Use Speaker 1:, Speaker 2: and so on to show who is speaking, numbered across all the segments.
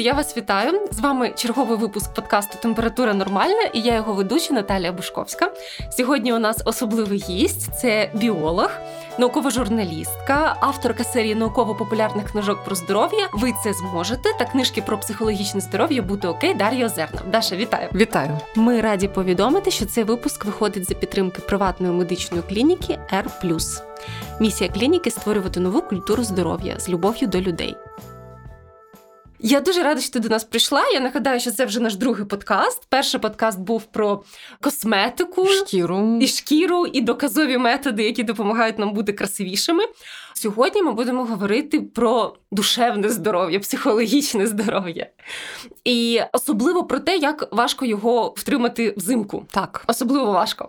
Speaker 1: Друзі, я вас вітаю. З вами черговий випуск подкасту Температура нормальна і я його ведуча Наталія Бушковська. Сьогодні у нас особливий гість це біолог, наукова журналістка, авторка серії науково-популярних книжок про здоров'я. Ви це зможете та книжки про психологічне здоров'я бути окей. Дар'я Озерна. Даша, вітаю!
Speaker 2: Вітаю!
Speaker 1: Ми раді повідомити, що цей випуск виходить за підтримки приватної медичної клініки R+. Місія клініки створювати нову культуру здоров'я з любов'ю до людей. Я дуже рада, що ти до нас прийшла. Я нагадаю, що це вже наш другий подкаст. Перший подкаст був про косметику,
Speaker 2: шкіру
Speaker 1: і шкіру, і доказові методи, які допомагають нам бути красивішими. Сьогодні ми будемо говорити про душевне здоров'я, психологічне здоров'я, і особливо про те, як важко його втримати взимку.
Speaker 2: Так,
Speaker 1: особливо важко.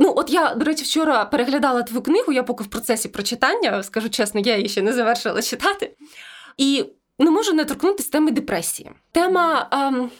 Speaker 1: Ну, от я, до речі, вчора переглядала твою книгу, я поки в процесі прочитання, скажу чесно, я її ще не завершила читати. І не можу не торкнутися теми депресії. Тема ем,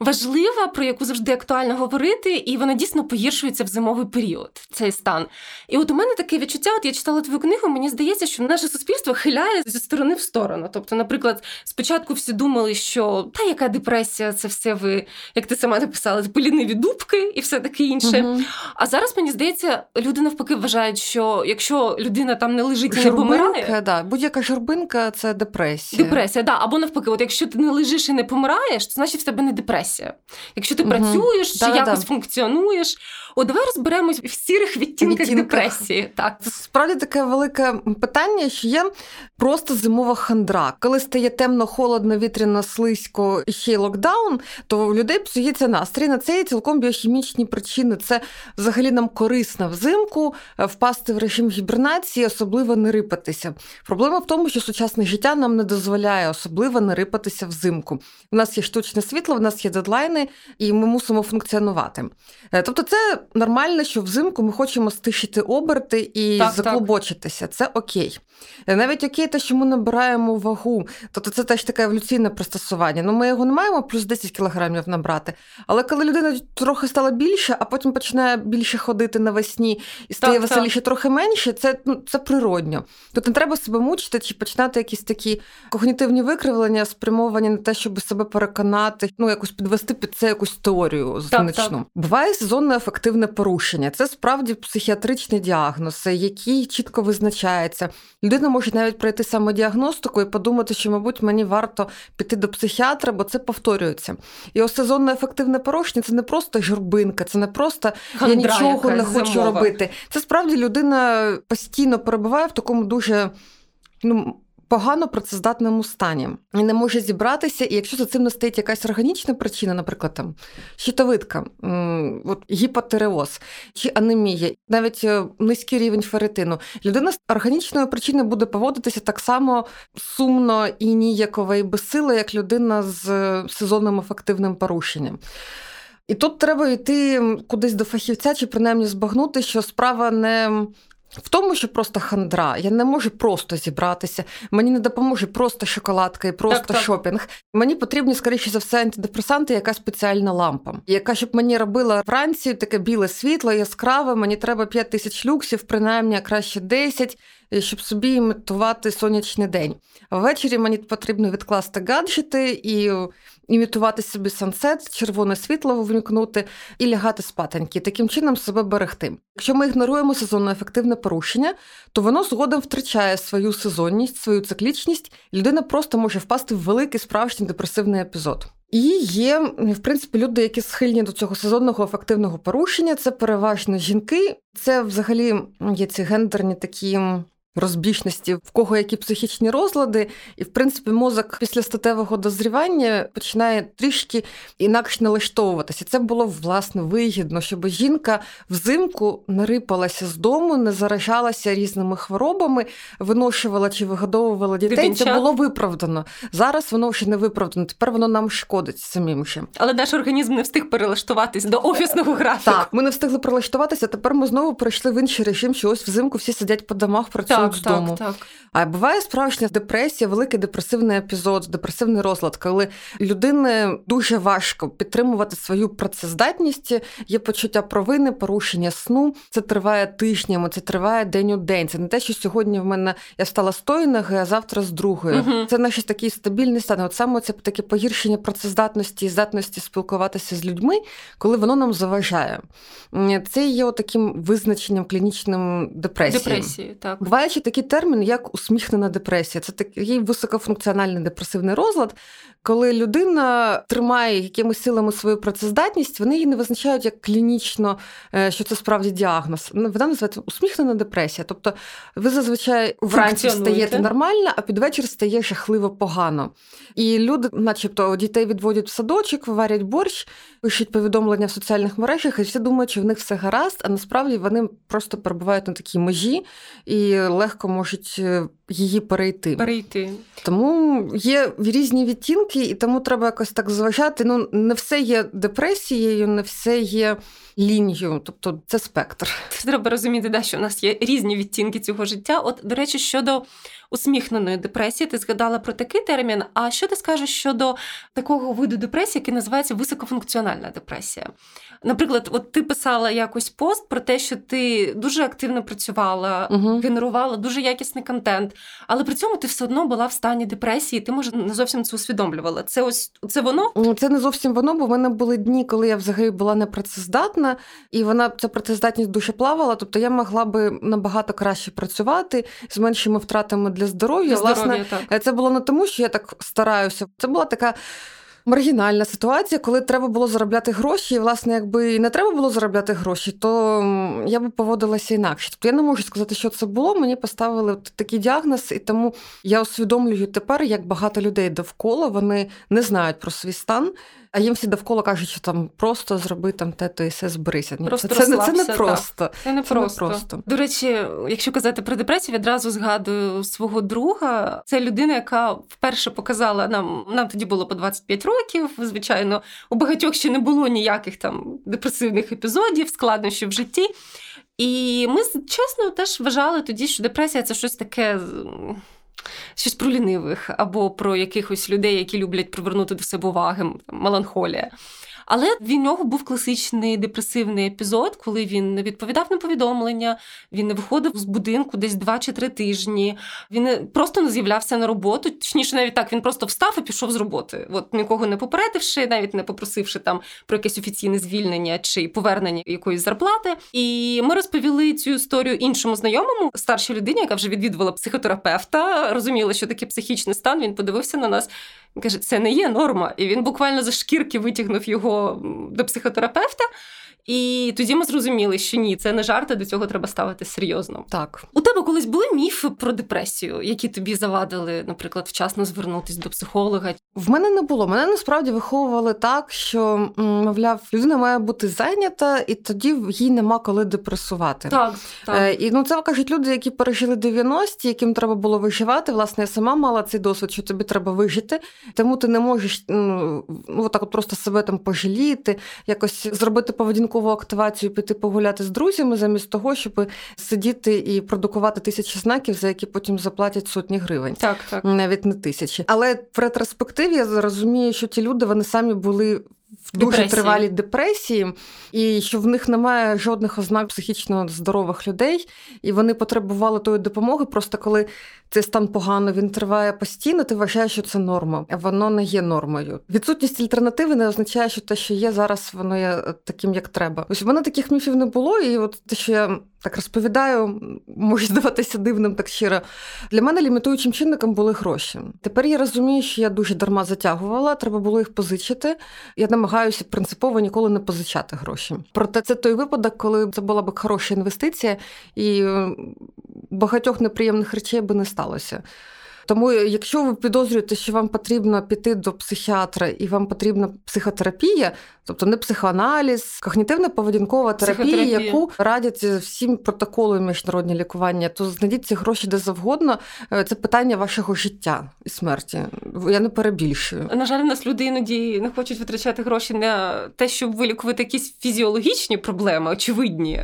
Speaker 1: важлива, про яку завжди актуально говорити, і вона дійсно погіршується в зимовий період, цей стан. І от у мене таке відчуття, от я читала твою книгу, мені здається, що наше суспільство хиляє зі сторони в сторону. Тобто, наприклад, спочатку всі думали, що та яка депресія, це все ви, як ти сама написала, типу, дубки і все таке інше. Угу. А зараз мені здається, люди навпаки вважають, що якщо людина там не лежить і не помирає,
Speaker 2: да, будь-яка журбинка це депресія.
Speaker 1: Депресія, да. Або навпаки, от якщо ти не лежиш і не помираєш, то значить в тебе не депресія. Якщо ти угу. працюєш чи да, якось да. функціонуєш, о, давай розберемось в сірих відтінках, відтінках. депресії. Так,
Speaker 2: це справді таке велике питання, що є просто зимова хандра. Коли стає темно, холодно, вітряно, слизько і ще й локдаун, то у людей псується настрій. На це є цілком біохімічні причини. Це взагалі нам корисно взимку е, впасти в режим гібернації, особливо не рипатися. Проблема в тому, що сучасне життя нам не дозволяє особливо не рипатися взимку. У нас є штучне світло, в нас є дедлайни, і ми мусимо функціонувати. Е, тобто, це нормально, що взимку ми хочемо стишити оберти і так, заклобочитися. Так. Це окей. Е, навіть окей, те, що ми набираємо вагу, тобто це теж таке еволюційне пристосування. Ну, ми його не маємо плюс 10 кілограмів набрати. Але коли людина трохи стала більше, а потім починає більше ходити навесні і стає так, веселіше трохи менше, це ну, це природньо. Тут не треба себе мучити чи починати якісь такі когнітивні викривлення, спрямовані на те, щоб себе переконати, ну якось підвести під це якусь теорію значну. Буває сезонно ефективне порушення. Це справді психіатричний діагноз, який чітко визначається. Людина може навіть пройти самодіагностику і подумати, що, мабуть, мені варто піти до психіатра, бо це повторюється. І ось сезонне ефективне порушення це не просто журбинка, це не просто Хандра, я нічого не хочу замова. робити. Це справді людина постійно перебуває в такому дуже ну, погано працездатному стані і не може зібратися. І якщо за цим не стоїть якась органічна причина, наприклад, там щитовидка, от, гіпотереоз чи анемія, навіть е, низький рівень ферритину, людина з органічної причини буде поводитися так само сумно і ніяково і безсило, як людина з е, сезонним ефективним порушенням. І тут треба йти кудись до фахівця, чи принаймні збагнути, що справа не в тому, що просто хандра, я не можу просто зібратися. Мені не допоможе просто шоколадка і просто так, шопінг. Так. Мені потрібні, скоріше за все, антидепресанти, яка спеціальна лампа, яка щоб мені робила вранці таке біле світло, яскраве. Мені треба 5 тисяч люксів, принаймні а краще 10, щоб собі імітувати сонячний день. Ввечері мені потрібно відкласти гаджети і імітувати собі сансет, червоне світло вимкнути і лягати спатеньки, таким чином себе берегти. Якщо ми ігноруємо сезонне ефективне порушення, то воно згодом втрачає свою сезонність, свою циклічність, і людина просто може впасти в великий справжній депресивний епізод. І є, в принципі, люди, які схильні до цього сезонного ефективного порушення. Це переважно жінки. Це взагалі є ці гендерні такі розбіжності, в кого які психічні розлади, і в принципі мозок після статевого дозрівання починає трішки інакше налаштовуватися. Це було власне вигідно, щоб жінка взимку не рипалася з дому, не заражалася різними хворобами, виношувала чи вигодовувала дітей. Дитинча. Це було виправдано. Зараз воно вже не виправдано. Тепер воно нам шкодить самим ще.
Speaker 1: Але наш організм не встиг перелаштуватись до офісного графіку.
Speaker 2: Так, ми не встигли прилаштуватися. Тепер ми знову перейшли в інший режим, що ось взимку всі сидять по домах працюють так, з дому.
Speaker 1: Так,
Speaker 2: А буває справжня депресія, великий депресивний епізод, депресивний розлад, коли людини дуже важко підтримувати свою працездатність, є почуття провини, порушення сну. Це триває тижнями, це триває день у день. Це не те, що сьогодні в мене я стала з тої ноги, а завтра з другої. uh Це наш такий стабільний стан. От саме це таке погіршення працездатності і здатності спілкуватися з людьми, коли воно нам заважає. Це є таким визначенням клінічним депресії.
Speaker 1: Депресії, так.
Speaker 2: Буває ще такий термін, як усміхнена депресія. Це такий високофункціональний депресивний розлад, коли людина тримає якимись силами свою працездатність, вони її не визначають як клінічно, е, що це справді діагноз. Вона називається усміхнена депресія. Тобто ви зазвичай вранці встаєте нормально, а під вечір стає жахливо погано. І люди, начебто, дітей відводять в садочок, варять борщ, пишуть повідомлення в соціальних мережах, і всі думають, що в них все гаразд, а насправді вони просто перебувають на такій межі і легко можуть е, її перейти.
Speaker 1: Перейти.
Speaker 2: Тому є різні відтінки, і тому треба якось так зважати. Ну, не все є депресією, не все є лінією, тобто це спектр.
Speaker 1: Треба розуміти, да, що у нас є різні відтінки цього життя. От, до речі, щодо усміхненої депресії, ти згадала про такий термін. А що ти скажеш щодо такого виду депресії, який називається високофункціональна депресія? Наприклад, от ти писала якось пост про те, що ти дуже активно працювала, угу. генерувала дуже якісний контент, але при цьому ти все одно була в стані депресії, ти може не зовсім це усвідомлювала. Це ось це воно?
Speaker 2: Це не зовсім воно, бо в мене були дні, коли я взагалі була непрацездатна, і вона ця працездатність дуже плавала. Тобто я могла би набагато краще працювати з меншими втратами для здоров'я. Для
Speaker 1: Власне, так.
Speaker 2: це було не тому, що я так стараюся. Це була така маргінальна ситуація, коли треба було заробляти гроші. І, власне, якби не треба було заробляти гроші, то я би поводилася інакше. Тобто я не можу сказати, що це було. Мені поставили такий діагноз, і тому я усвідомлюю тепер, як багато людей довкола вони не знають про свій стан. А їм всі довкола кажуть, що там просто зроби там те, то і все зберися.
Speaker 1: Просто
Speaker 2: це, це, це
Speaker 1: не
Speaker 2: просто.
Speaker 1: Це не це просто. Не просто. До речі, якщо казати про депресію, відразу згадую свого друга. Це людина, яка вперше показала нам, нам тоді було по 25 років. Звичайно, у багатьох ще не було ніяких там депресивних епізодів, складнощів в житті. І ми чесно теж вважали тоді, що депресія це щось таке щось про лінивих або про якихось людей, які люблять привернути до себе уваги, меланхолія. Але в нього був класичний депресивний епізод, коли він не відповідав на повідомлення, він не виходив з будинку десь два чи три тижні. Він просто не з'являвся на роботу. Точніше, навіть так він просто встав і пішов з роботи. От нікого не попередивши, навіть не попросивши там про якесь офіційне звільнення чи повернення якоїсь зарплати. І ми розповіли цю історію іншому знайомому, старшій людині, яка вже відвідувала психотерапевта, розуміла, що таке психічний стан. Він подивився на нас. Він каже, це не є норма. І він буквально за шкірки витягнув його до психотерапевта. І тоді ми зрозуміли, що ні, це не жарти, до цього треба ставити серйозно.
Speaker 2: Так
Speaker 1: у тебе колись були міфи про депресію, які тобі завадили, наприклад, вчасно звернутися до психолога?
Speaker 2: В мене не було. Мене насправді виховували так, що мовляв, людина має бути зайнята, і тоді їй нема коли депресувати.
Speaker 1: Так, так.
Speaker 2: Е, і ну це кажуть люди, які пережили 90-ті, яким треба було виживати. Власне, я сама мала цей досвід, що тобі треба вижити, тому ти не можеш ну, отак от просто себе там пожаліти, якось зробити поведінку ранкову активацію піти погуляти з друзями, замість того, щоб сидіти і продукувати тисячі знаків, за які потім заплатять сотні гривень,
Speaker 1: так так
Speaker 2: навіть не тисячі. Але в ретроспективі я розумію, що ті люди вони самі були в дуже депресії. тривалій депресії, і що в них немає жодних ознак психічно здорових людей, і вони потребували тої допомоги. Просто коли цей стан погано він триває постійно, ти вважаєш, що це норма, а воно не є нормою. Відсутність альтернативи не означає, що те, що є зараз, воно є таким, як треба. Ось в мене таких міфів не було, і от те, що я так розповідаю, може здаватися дивним так щиро. Для мене лімітуючим чинником були гроші. Тепер я розумію, що я дуже дарма затягувала, треба було їх позичити. Я намагаюся принципово ніколи не позичати гроші. Проте це той випадок, коли це була б хороша інвестиція, і багатьох неприємних речей би не сталося. Тому, якщо ви підозрюєте, що вам потрібно піти до психіатра і вам потрібна психотерапія, тобто не психоаналіз, когнітивна поведінкова терапія, яку радять всім протоколам міжнародні лікування, то знайдіть ці гроші де завгодно. Е, це питання вашого життя і смерті. Я не перебільшую.
Speaker 1: На жаль, у нас люди іноді не хочуть витрачати гроші на те, щоб вилікувати якісь фізіологічні проблеми, очевидні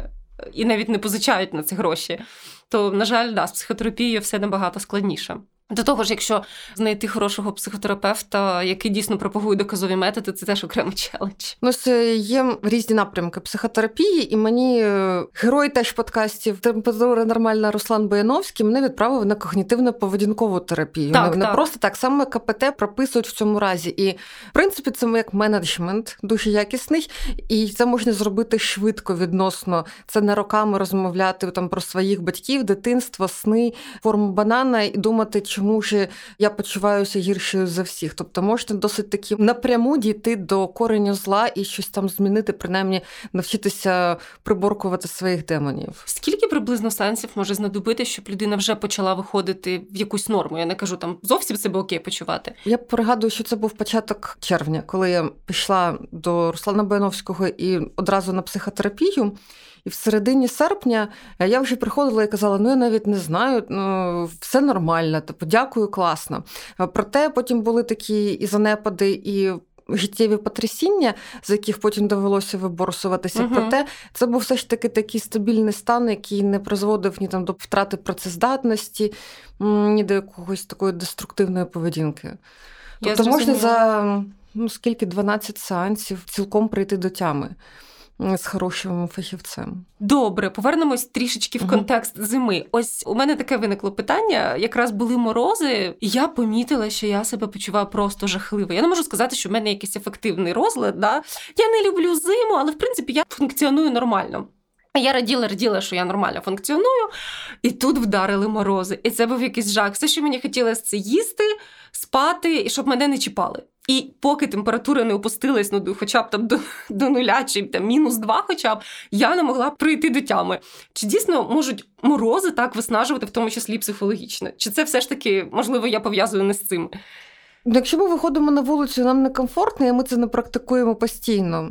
Speaker 1: і навіть не позичають на ці гроші. То, на жаль, да, з психотерапією все набагато складніше. До того ж, якщо знайти хорошого психотерапевта, який дійсно пропагує доказові методи, це теж окремий челендж.
Speaker 2: Ну, це є різні напрямки психотерапії, і мені е, герой теж подкастів температура нормальна Руслан Бояновський мене відправив на когнітивно-поведінкову терапію.
Speaker 1: Так,
Speaker 2: не,
Speaker 1: так.
Speaker 2: просто так саме КПТ прописують в цьому разі. І в принципі, це як менеджмент дуже якісний, і це можна зробити швидко відносно. Це не роками розмовляти там про своїх батьків, дитинство, сни, форму банана і думати, чому ж я почуваюся гіршою за всіх. Тобто можна досить таки напряму дійти до кореню зла і щось там змінити, принаймні навчитися приборкувати своїх демонів.
Speaker 1: Скільки приблизно сеансів може знадобити, щоб людина вже почала виходити в якусь норму? Я не кажу там зовсім себе окей почувати.
Speaker 2: Я пригадую, що це був початок червня, коли я пішла до Руслана Баяновського і одразу на психотерапію. І в середині серпня я вже приходила і казала: ну я навіть не знаю, ну все нормально, типу, дякую, класно. Проте потім були такі і занепади, і. Життєві потрясіння, з яких потім довелося виборсуватися. Uh-huh. Проте це був все ж таки такий стабільний стан, який не призводив ні там до втрати працездатності, ні до якогось такої деструктивної поведінки. Тобто можна за ну, скільки 12 сеансів цілком прийти до тями з хорошим фахівцем.
Speaker 1: Добре, повернемось трішечки в контекст зими. Ось у мене таке виникло питання. Якраз були морози, і я помітила, що я себе почуваю просто жахливо. Я не можу сказати, що в мене якийсь ефективний розлад. Да? Я не люблю зиму, але в принципі я функціоную нормально. Я раділа, раділа, що я нормально функціоную, і тут вдарили морози. І це був якийсь жах. Все, що мені хотілося, це їсти, спати, і щоб мене не чіпали. І поки температура не опустилась ну, хоча б там до до нуля, чи там мінус два, хоча б я не могла прийти до тями. Чи дійсно можуть морози так виснажувати, в тому числі психологічно? Чи це все ж таки можливо я пов'язую не з цим?
Speaker 2: Ну, якщо ми виходимо на вулицю, нам некомфортно, і ми це не практикуємо постійно,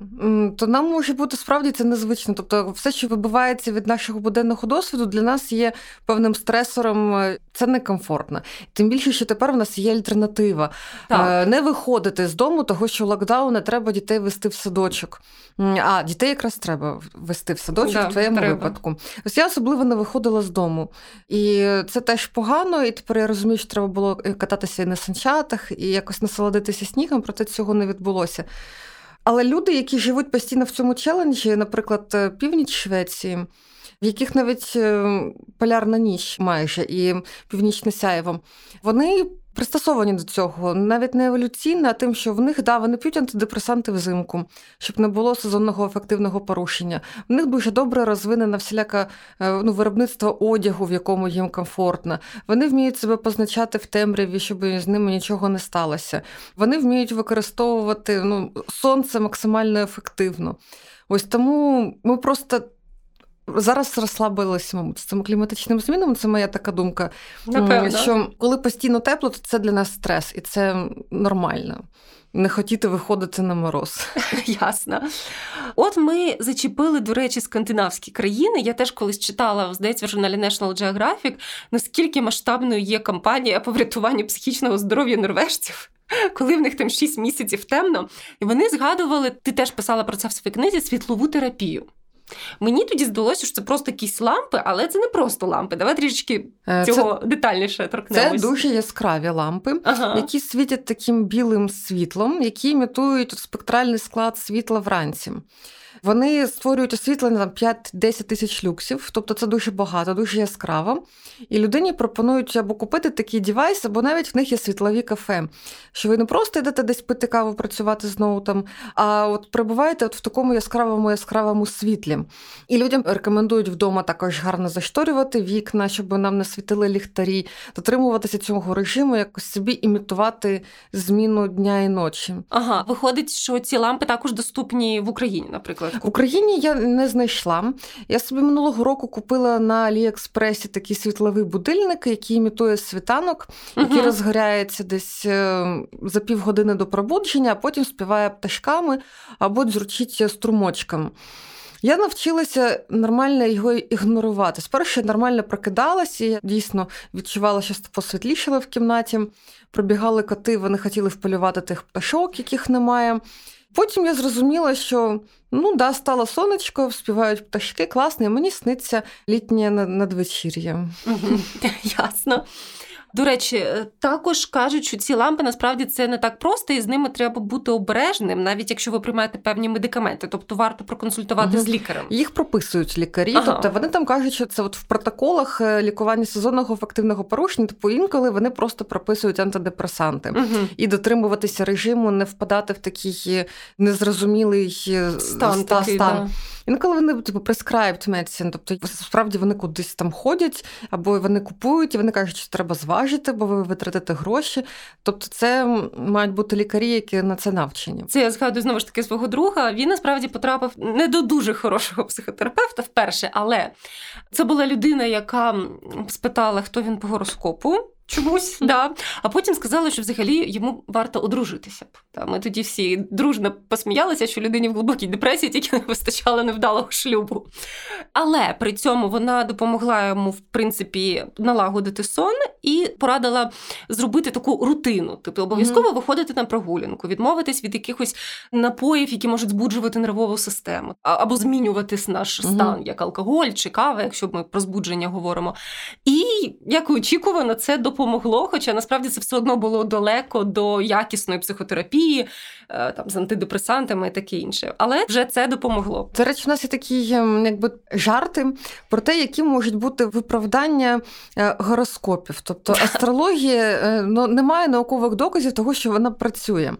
Speaker 2: то нам може бути справді це незвично. Тобто, все, що вибивається від нашого буденного досвіду, для нас є певним стресором, це некомфортно. Тим більше, що тепер в нас є альтернатива. Так. Е, не виходити з дому, того що локдауна треба дітей вести в садочок. А дітей якраз треба вести в садочок да, в твоєму треба. випадку. Ось я особливо не виходила з дому. І це теж погано, і тепер я розумію, що треба було кататися і на санчатах і якось насолодитися снігом, проте цього не відбулося. Але люди, які живуть постійно в цьому челенджі, наприклад, е, північ Швеції, в яких навіть е, полярна ніч майже і північне сяєво, вони пристосовані до цього, навіть не еволюційно, а тим, що в них да, вони п'ють антидепресанти взимку, щоб не було сезонного ефективного порушення. В них дуже добре розвинена всіляка е, ну, виробництво одягу, в якому їм комфортно. Вони вміють себе позначати в темряві, щоб з ними нічого не сталося. Вони вміють використовувати ну, сонце максимально ефективно. Ось тому ми просто Зараз розслабилися, мабуть, з цими кліматичними змінами. Це моя така думка.
Speaker 1: Напевно.
Speaker 2: Що коли постійно тепло, то це для нас стрес, і це нормально. Не хотіти виходити на мороз.
Speaker 1: Ясно. От ми зачепили, до речі, скандинавські країни. Я теж колись читала, здається, в журналі National Geographic, наскільки масштабною є кампанія по врятуванню психічного здоров'я норвежців. Коли в них там 6 місяців темно, і вони згадували, ти теж писала про це в своїй книзі світлову терапію. Мені тоді здалося, що це просто якісь лампи, але це не просто лампи. Давай трішечки е, цього це, детальніше торкнемось.
Speaker 2: Це дуже яскраві лампи, ага. які світять таким білим світлом, які імітують спектральний склад світла вранці. Вони створюють освітлення на 5-10 тисяч люксів, тобто це дуже багато, дуже яскраво. І людині пропонують або купити такий девайс, або навіть в них є світлові кафе. Що ви не просто йдете десь пити каву, працювати з ноутом, а от перебуваєте от в такому яскравому яскравому світлі. І людям рекомендують вдома також гарно зашторювати вікна, щоб нам не світили ліхтарі, дотримуватися цього режиму, якось собі імітувати зміну дня і ночі.
Speaker 1: Ага, виходить, що ці лампи також доступні в Україні, наприклад.
Speaker 2: В Україні я не знайшла. Я собі минулого року купила на Аліекспресі такий світловий будильник, який імітує світанок, який uh розгоряється десь е, за півгодини до пробудження, а потім співає пташками або дзюрчить струмочком. Я навчилася нормально його ігнорувати. Спершу я нормально прокидалася, я дійсно відчувала, що посвітлішало в кімнаті. Пробігали коти, вони хотіли вполювати тих пташок, яких немає. Потім я зрозуміла, що ну да, стало сонечко, співають пташки, класно, і мені сниться літнє надвечір'я.
Speaker 1: Ясно. До речі, е, також кажуть, що ці лампи насправді це не так просто, і з ними треба бути обережним, навіть якщо ви приймаєте певні медикаменти. Тобто варто проконсультувати угу. з лікарем.
Speaker 2: Їх прописують лікарі. Ага. Тобто вони там кажуть, що це от в протоколах е, лікування сезонного ефективного порушення, типу інколи вони просто прописують антидепресанти угу. і дотримуватися режиму, не впадати в такий незрозумілий стан. стан. Такий, Да. Інколи вони типу prescribed medicine, тобто справді вони кудись там ходять, або вони купують, і вони кажуть, що треба зважити, бо ви витратите гроші. Тобто, це мають бути лікарі, які на це навчені.
Speaker 1: Це я згадую знову ж таки свого друга. Він насправді потрапив не до дуже хорошого психотерапевта вперше, але це була людина, яка спитала, хто він по гороскопу чомусь, да. а потім сказали, що взагалі йому варто одружитися. Та Ми тоді всі дружно посміялися, що людині в глибокій депресії тільки не вистачало невдалого шлюбу. Але при цьому вона допомогла йому, в принципі, налагодити сон і порадила зробити таку рутину. Тобто обов'язково mm-hmm. виходити на прогулянку, відмовитись від якихось напоїв, які можуть збуджувати нервову систему, або змінювати наш mm-hmm. стан, як алкоголь чи кава, якщо ми про збудження говоримо. І як очікувано, це допомогло допомогло, хоча насправді це все одно було далеко до якісної психотерапії, там з антидепресантами і таке інше. Але вже це допомогло.
Speaker 2: До речі, у нас є такі ем, якби жарти про те, які можуть бути виправдання е, гороскопів. Тобто астрологія е, ну, немає наукових доказів того, що вона працює.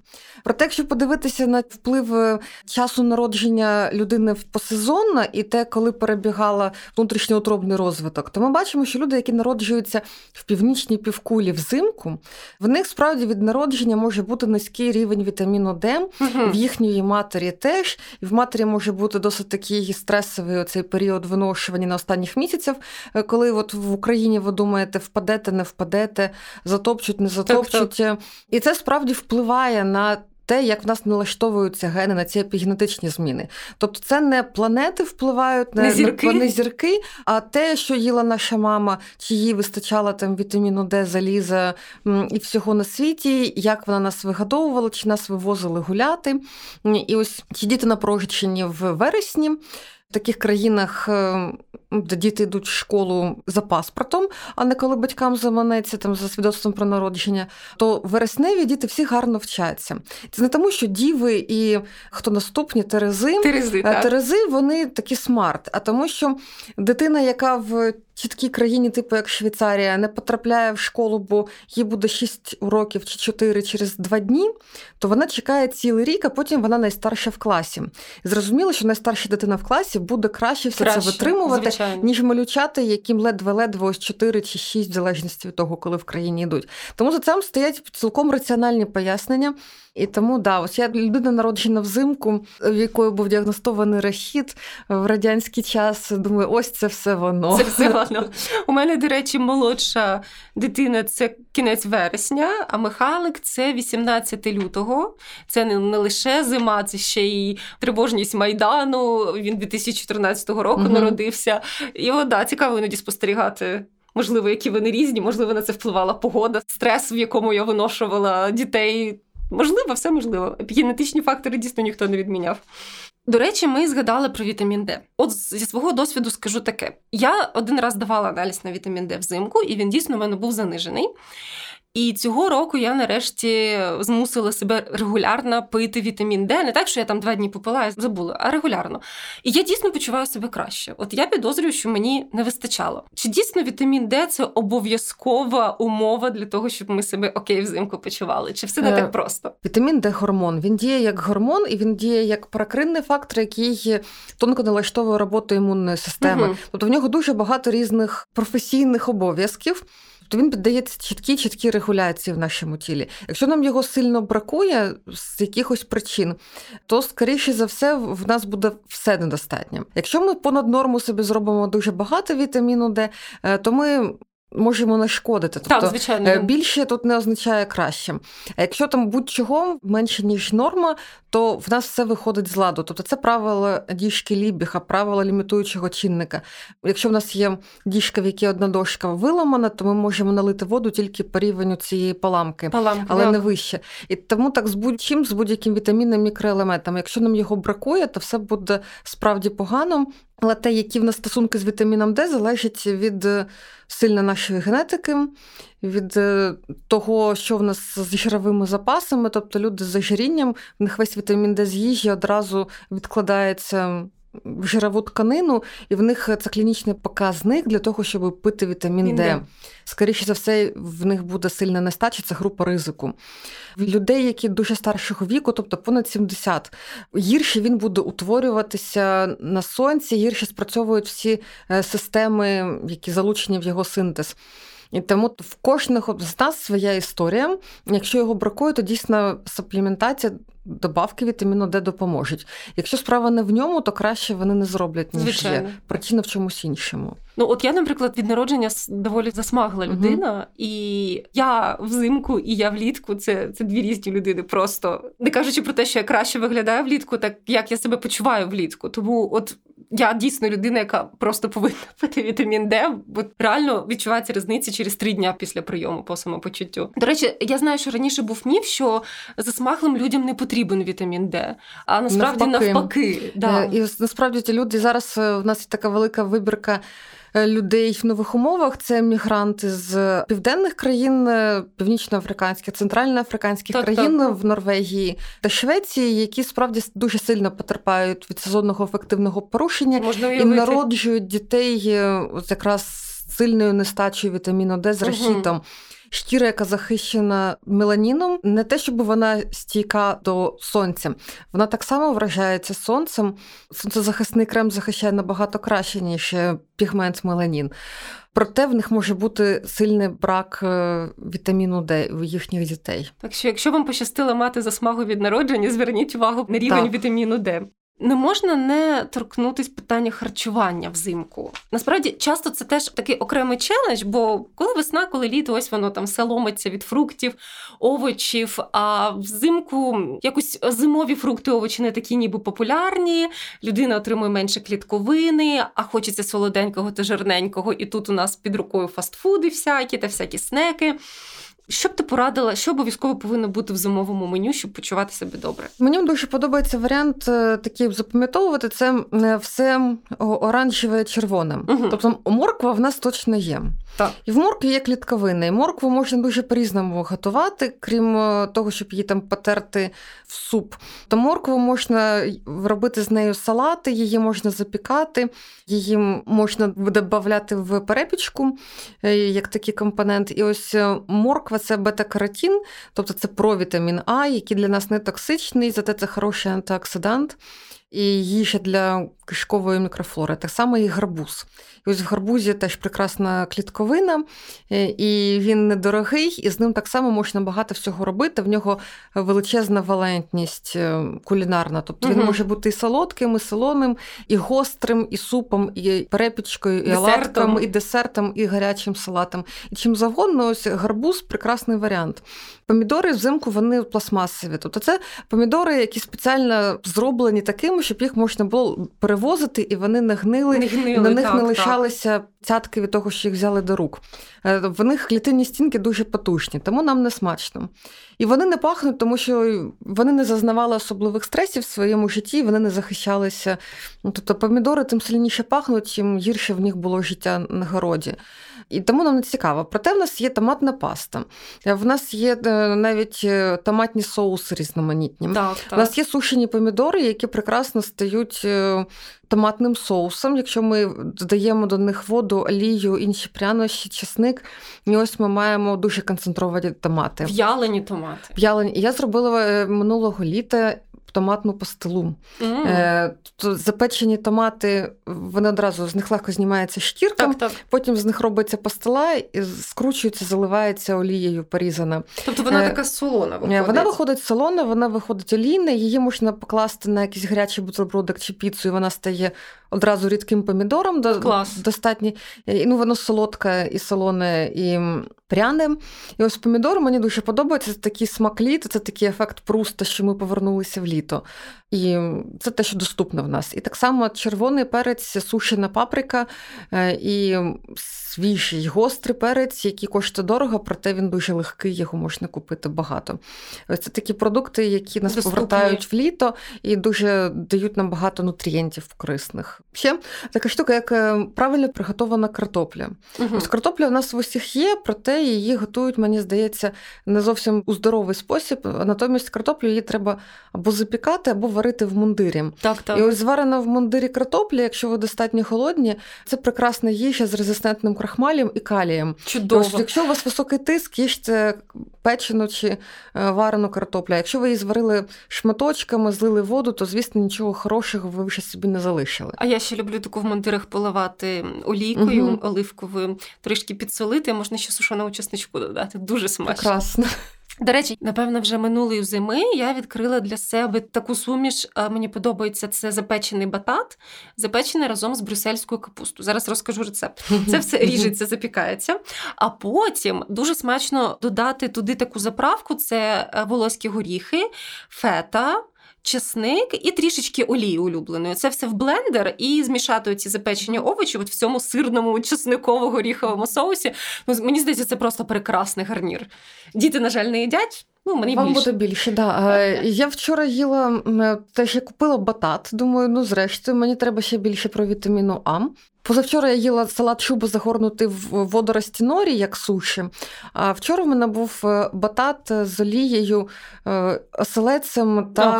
Speaker 2: Проте, якщо подивитися на вплив часу народження людини посезонно і те, коли перебігала внутрішньоутробний розвиток, то ми бачимо, що люди, які народжуються в північній півкулі взимку, в них справді від народження може бути низький рівень вітаміну Угу. в їхньої матері теж. І в матері може бути досить такий стресовий цей період виношування на останніх місяців, е, коли от в Україні ви думаєте, впадете, не впадете, затопчуть, не затопчуть. Так, так. І це справді впливає на те, як в нас налаштовуються гени на ці епігенетичні зміни. Тобто, це не планети впливають на,
Speaker 1: на зірки.
Speaker 2: на зірки, а те, що їла наша мама, чи їй вистачало там вітаміну Д, заліза і всього на світі, як вона нас вигадовувала, чи нас вивозили гуляти. І ось ці діти напрожечені в вересні. В таких країнах, е, де діти йдуть в школу за паспортом, а не коли батькам заманеться там за свідоцтвом про народження, то вересневі діти всі гарно вчаться. Це не тому, що діви і хто наступні Терези,
Speaker 1: Терези, так.
Speaker 2: Терези вони такі смарт, а тому, що дитина, яка в чіткій країні, типу як Швейцарія, не потрапляє в школу, бо їй буде 6 уроків чи 4 через 2 дні, то вона чекає цілий рік, а потім вона найстарша в класі. зрозуміло, що найстарша дитина в класі буде краще все краще, це витримувати, звичайно. ніж малючати, яким ледве-ледве ось 4 чи 6, в залежності від того, коли в країні йдуть. Тому за цим стоять цілком раціональні пояснення. І тому да, ось я людина народжена взимку, в якої був діагностований рахіт в радянський час. Думаю, ось це все воно.
Speaker 1: Це все воно. У мене, до речі, молодша дитина це кінець вересня, а Михайлик це 18 лютого. Це не, не лише зима, це ще й тривожність майдану. Він 2014 року угу. народився. І о, да, цікаво іноді спостерігати. Можливо, які вони різні, можливо, на це впливала погода, стрес, в якому я виношувала дітей Можливо, все можливо. Генетичні фактори дійсно ніхто не відміняв. До речі, ми згадали про вітамін Д. От зі свого досвіду скажу таке: я один раз давала аналіз на вітамін Д взимку, і він дійсно в мене був занижений. І цього року я нарешті змусила себе регулярно пити вітамін Д. Не так, що я там два дні попила забула, а регулярно. І я дійсно почуваю себе краще. От я підозрюю, що мені не вистачало. Чи дійсно вітамін Д це обов'язкова умова для того, щоб ми себе окей взимку почували? Чи все не так е, просто?
Speaker 2: Вітамін Д гормон. Він діє як гормон, і він діє як паракринний фактор, який тонко налаштовує роботу імунної системи. Угу. Тобто в нього дуже багато різних професійних обов'язків то він піддається чіткі чіткі регуляції в нашому тілі. Якщо нам його сильно бракує з якихось причин, то скоріше за все в нас буде все недостатньо. Якщо ми понад норму собі зробимо дуже багато вітаміну Д, е, то ми можемо нашкодити.
Speaker 1: Тобто так, звичайно.
Speaker 2: більше тут не означає краще. А якщо там будь-чого менше ніж норма, то в нас все виходить з ладу. Тобто це правило діжки Лібіха, правило лімітуючого чинника. Якщо в нас є діжка, в якій одна дошка виламана, то ми можемо налити воду тільки по рівню цієї паламки,
Speaker 1: Паламки,
Speaker 2: але
Speaker 1: так.
Speaker 2: не вище. І тому так з будь-чим, з будь-яким вітаміном, мікроелементом. Якщо нам його бракує, то все буде справді погано. Але те, які в нас стосунки з вітаміном Д, залежить від е, сильно нашої генетики, від е, того, що в нас з жировими запасами, тобто люди з ожирінням, в них весь вітамін Д з їжі одразу відкладається жирову тканину, і в них це клінічний показник для того, щоб пити вітамін Д. Скоріше за все, в них буде сильна нестача, це група ризику. В Людей, які дуже старшого віку, тобто понад 70, гірше він буде утворюватися на сонці, гірше спрацьовують всі е, системи, які залучені в його синтез. І тому в кожного з нас своя історія. Якщо його бракує, то дійсно суплементація, добавки вітаміну Д допоможуть. Якщо справа не в ньому, то краще вони не зроблять ніж
Speaker 1: Звичайно.
Speaker 2: є. Причина в чомусь іншому.
Speaker 1: Ну, от я, наприклад, від народження доволі засмагла людина, uh і я взимку, і я влітку це це дві різні людини. Просто не кажучи про те, що я краще виглядаю влітку, так як я себе почуваю влітку. Тому от я дійсно людина, яка просто повинна пити вітамін Д, бо реально відчувається різниця через три дня після прийому по самопочуттю. До речі, я знаю, що раніше був міф, що засмаглим людям не потрібен вітамін Д, а насправді навпаки. навпаки
Speaker 2: да. Е, і насправді ті люди зараз е, в нас є така велика вибірка. Е, людей в нових умовах це мігранти з південних країн, е, північноафриканських, центральноафриканських так, країн так. в Норвегії та Швеції, які справді дуже сильно потерпають від сезонного ефективного порушення
Speaker 1: Можна
Speaker 2: і народжують дітей е, якраз сильною нестачею вітаміну Д з рахітом. Шкіра, яка захищена меланіном, не те, щоб вона стійка до сонця. Вона так само вражається сонцем. Сонцезахисний крем захищає набагато краще, ніж пігмент меланін. Проте в них може бути сильний брак е, вітаміну Д у їхніх дітей.
Speaker 1: Так що, якщо вам пощастило мати засмагу від народження, зверніть увагу на рівень так. вітаміну Д. Не можна не торкнутись питання харчування взимку. Насправді, часто це теж такий окремий челендж, бо коли весна, коли літо, ось воно там все ломиться від фруктів, овочів. А взимку якось зимові фрукти, овочі не такі, ніби популярні. Людина отримує менше клітковини, а хочеться солоденького та жирненького. І тут у нас під рукою фастфуди всякі та всякі снеки. Що б ти порадила, що обов'язково повинно бути в зимовому меню, щоб почувати себе добре?
Speaker 2: Мені дуже подобається варіант е, такий запам'ятовувати це е, все оранжеве червоне. Угу. Тобто морква в нас точно є.
Speaker 1: Так.
Speaker 2: І в моркві є клітковини. І моркву можна дуже по-різному готувати, крім е, того, щоб її там потерти в суп. То моркву можна робити з нею салати, її можна запікати, її можна додати в перепічку як такий компонент. І ось морква це бета-каротін, тобто це провітамін А, який для нас не токсичний, зате це хороший антиоксидант. І їжа для кишкової мікрофлори, так само і гарбуз. І ось в гарбузі теж прекрасна клітковина, е, і він недорогий, і з ним так само можна багато всього робити. В нього величезна валентність е, кулінарна. Тобто він може бути і солодким, і солоним, і гострим, і супом, і перепічкою, і оладком, і десертом, і гарячим салатом. І чим завгодно, ось гарбуз прекрасний варіант. Помідори взимку вони пластмасові. Тобто це помідори, які спеціально зроблені такими, щоб їх можна було перевозити, і вони не гнили,
Speaker 1: не гнили
Speaker 2: на них
Speaker 1: так,
Speaker 2: не лишалися так. цятки від того, що їх взяли до рук. Е, в них клітинні стінки дуже потужні, тому нам не смачно. І вони не пахнуть, тому що вони не зазнавали особливих стресів в своєму житті, вони не захищалися. Тобто помідори тим сильніше пахнуть, чим гірше в них було життя на городі. І тому нам не цікаво. Проте в нас є томатна паста, в нас є е, навіть е, томатні соуси різноманітні.
Speaker 1: Так, так.
Speaker 2: У нас є сушені помідори, які прекрасно стають е, томатним соусом. Якщо ми додаємо до них воду, олію, інші прянощі, чесник, і ось ми маємо дуже концентровані томати.
Speaker 1: В'ялені томати.
Speaker 2: В'ялені. Я зробила минулого літа томатну пастилу. Mm. Е, Запечені томати, вони одразу з них легко знімається шкірка,
Speaker 1: так, так.
Speaker 2: потім з них робиться пастила, і скручується, заливається олією порізана.
Speaker 1: Тобто вона е, така солона е, виходить?
Speaker 2: Вона виходить солона, вона виходить олійна, її можна покласти на якийсь гарячий бутербродик чи піцу, і вона стає одразу рідким помідором.
Speaker 1: Клас.
Speaker 2: Достатньо. Ну, воно солодке і солоне, і пряне. І ось помідор мені дуже подобається. Це такий смак літа, це такий ефект пруста, що ми повернулися в літо. І це те, що доступно в нас. І так само червоний перець, сушена паприка е, і свіжий гострий перець, який коштує дорого, проте він дуже легкий, його можна купити багато. Ось це такі продукти, які нас Доступні. повертають в літо і дуже дають нам багато нутрієнтів корисних. Ще така штука, як е, правильно приготована картопля. Угу. Ось картопля у нас в усіх є, проте її готують, мені здається, не зовсім у здоровий спосіб. Натомість картоплю її треба або запікати, або варити в мундирі.
Speaker 1: Так, так.
Speaker 2: І ось зварена в мундирі картопля, якщо ви достатньо холодні, це прекрасна їжа з резистентним крахмалем і калієм.
Speaker 1: Чудово.
Speaker 2: Ось, якщо у вас високий тиск, їжте печену чи е, варену картоплю. Якщо ви її зварили шматочками, злили воду, то звісно нічого хорошого ви вже собі не залишили.
Speaker 1: А я ще люблю таку в мундирах поливати олійкою, угу. оливковою, трішки підсолити, можна ще сушеного чесничку додати. Дуже смачно.
Speaker 2: Прекрасно.
Speaker 1: До речі, напевно, вже минулої зими я відкрила для себе таку суміш. Мені подобається це запечений батат, запечений разом з брюссельською капустою. Зараз розкажу рецепт. Це все ріжеться, запікається. А потім дуже смачно додати туди таку заправку: це е, волоські горіхи, фета чесник і трішечки олії улюбленої. Це все в блендер і змішати ці запечені овочі от в цьому сирному чесниково-горіховому соусі. Ну, Мені здається, це просто прекрасний гарнір. Діти, на жаль, не їдять. Ну, мені
Speaker 2: Вам
Speaker 1: більше.
Speaker 2: буде більше, да. Я вчора їла те, що купила батат. Думаю, ну зрештою, мені треба ще більше про вітаміну А. Позавчора я їла салат шуба загорнутий в водорості норі, як суші. А вчора в мене був е, батат з олією, е, оселедцем та
Speaker 1: О,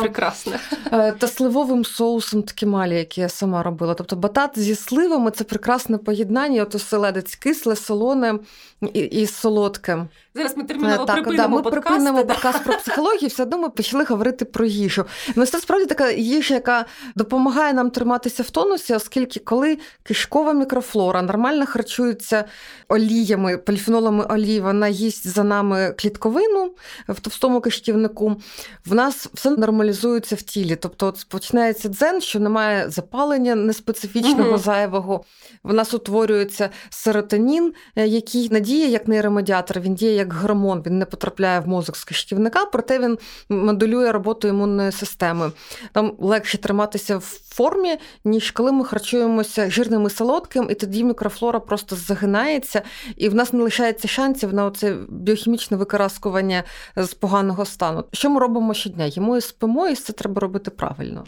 Speaker 2: е, та сливовим соусом ткемалі, який я сама робила. Тобто батат зі сливами це прекрасне поєднання. От оселедець кисле, солоне і, і солодке.
Speaker 1: Зараз ми терміново так, припинимо
Speaker 2: да, ми
Speaker 1: подкаст,
Speaker 2: припинимо
Speaker 1: да.
Speaker 2: подкаст про психологію, все одно ми почали говорити про їжу. Ну, це справді така їжа, яка допомагає нам триматися в тонусі, оскільки коли кишкова мікрофлора нормально харчується оліями, поліфенолами олій, вона їсть за нами клітковину в товстому кишківнику, в нас все нормалізується в тілі. Тобто от починається дзен, що немає запалення неспецифічного угу. зайвого. В нас утворюється серотонін, е, який надіє як нейромедіатор, він діє як гормон, він не потрапляє в мозок з кишківника, проте він моделює роботу імунної системи. Там легше триматися в формі, ніж коли ми харчуємося жирним і солодким, і тоді мікрофлора просто загинається, і в нас не лишається шансів на це біохімічне викараскування з поганого стану. Що ми робимо щодня? Їмо і спимо, і це треба робити правильно.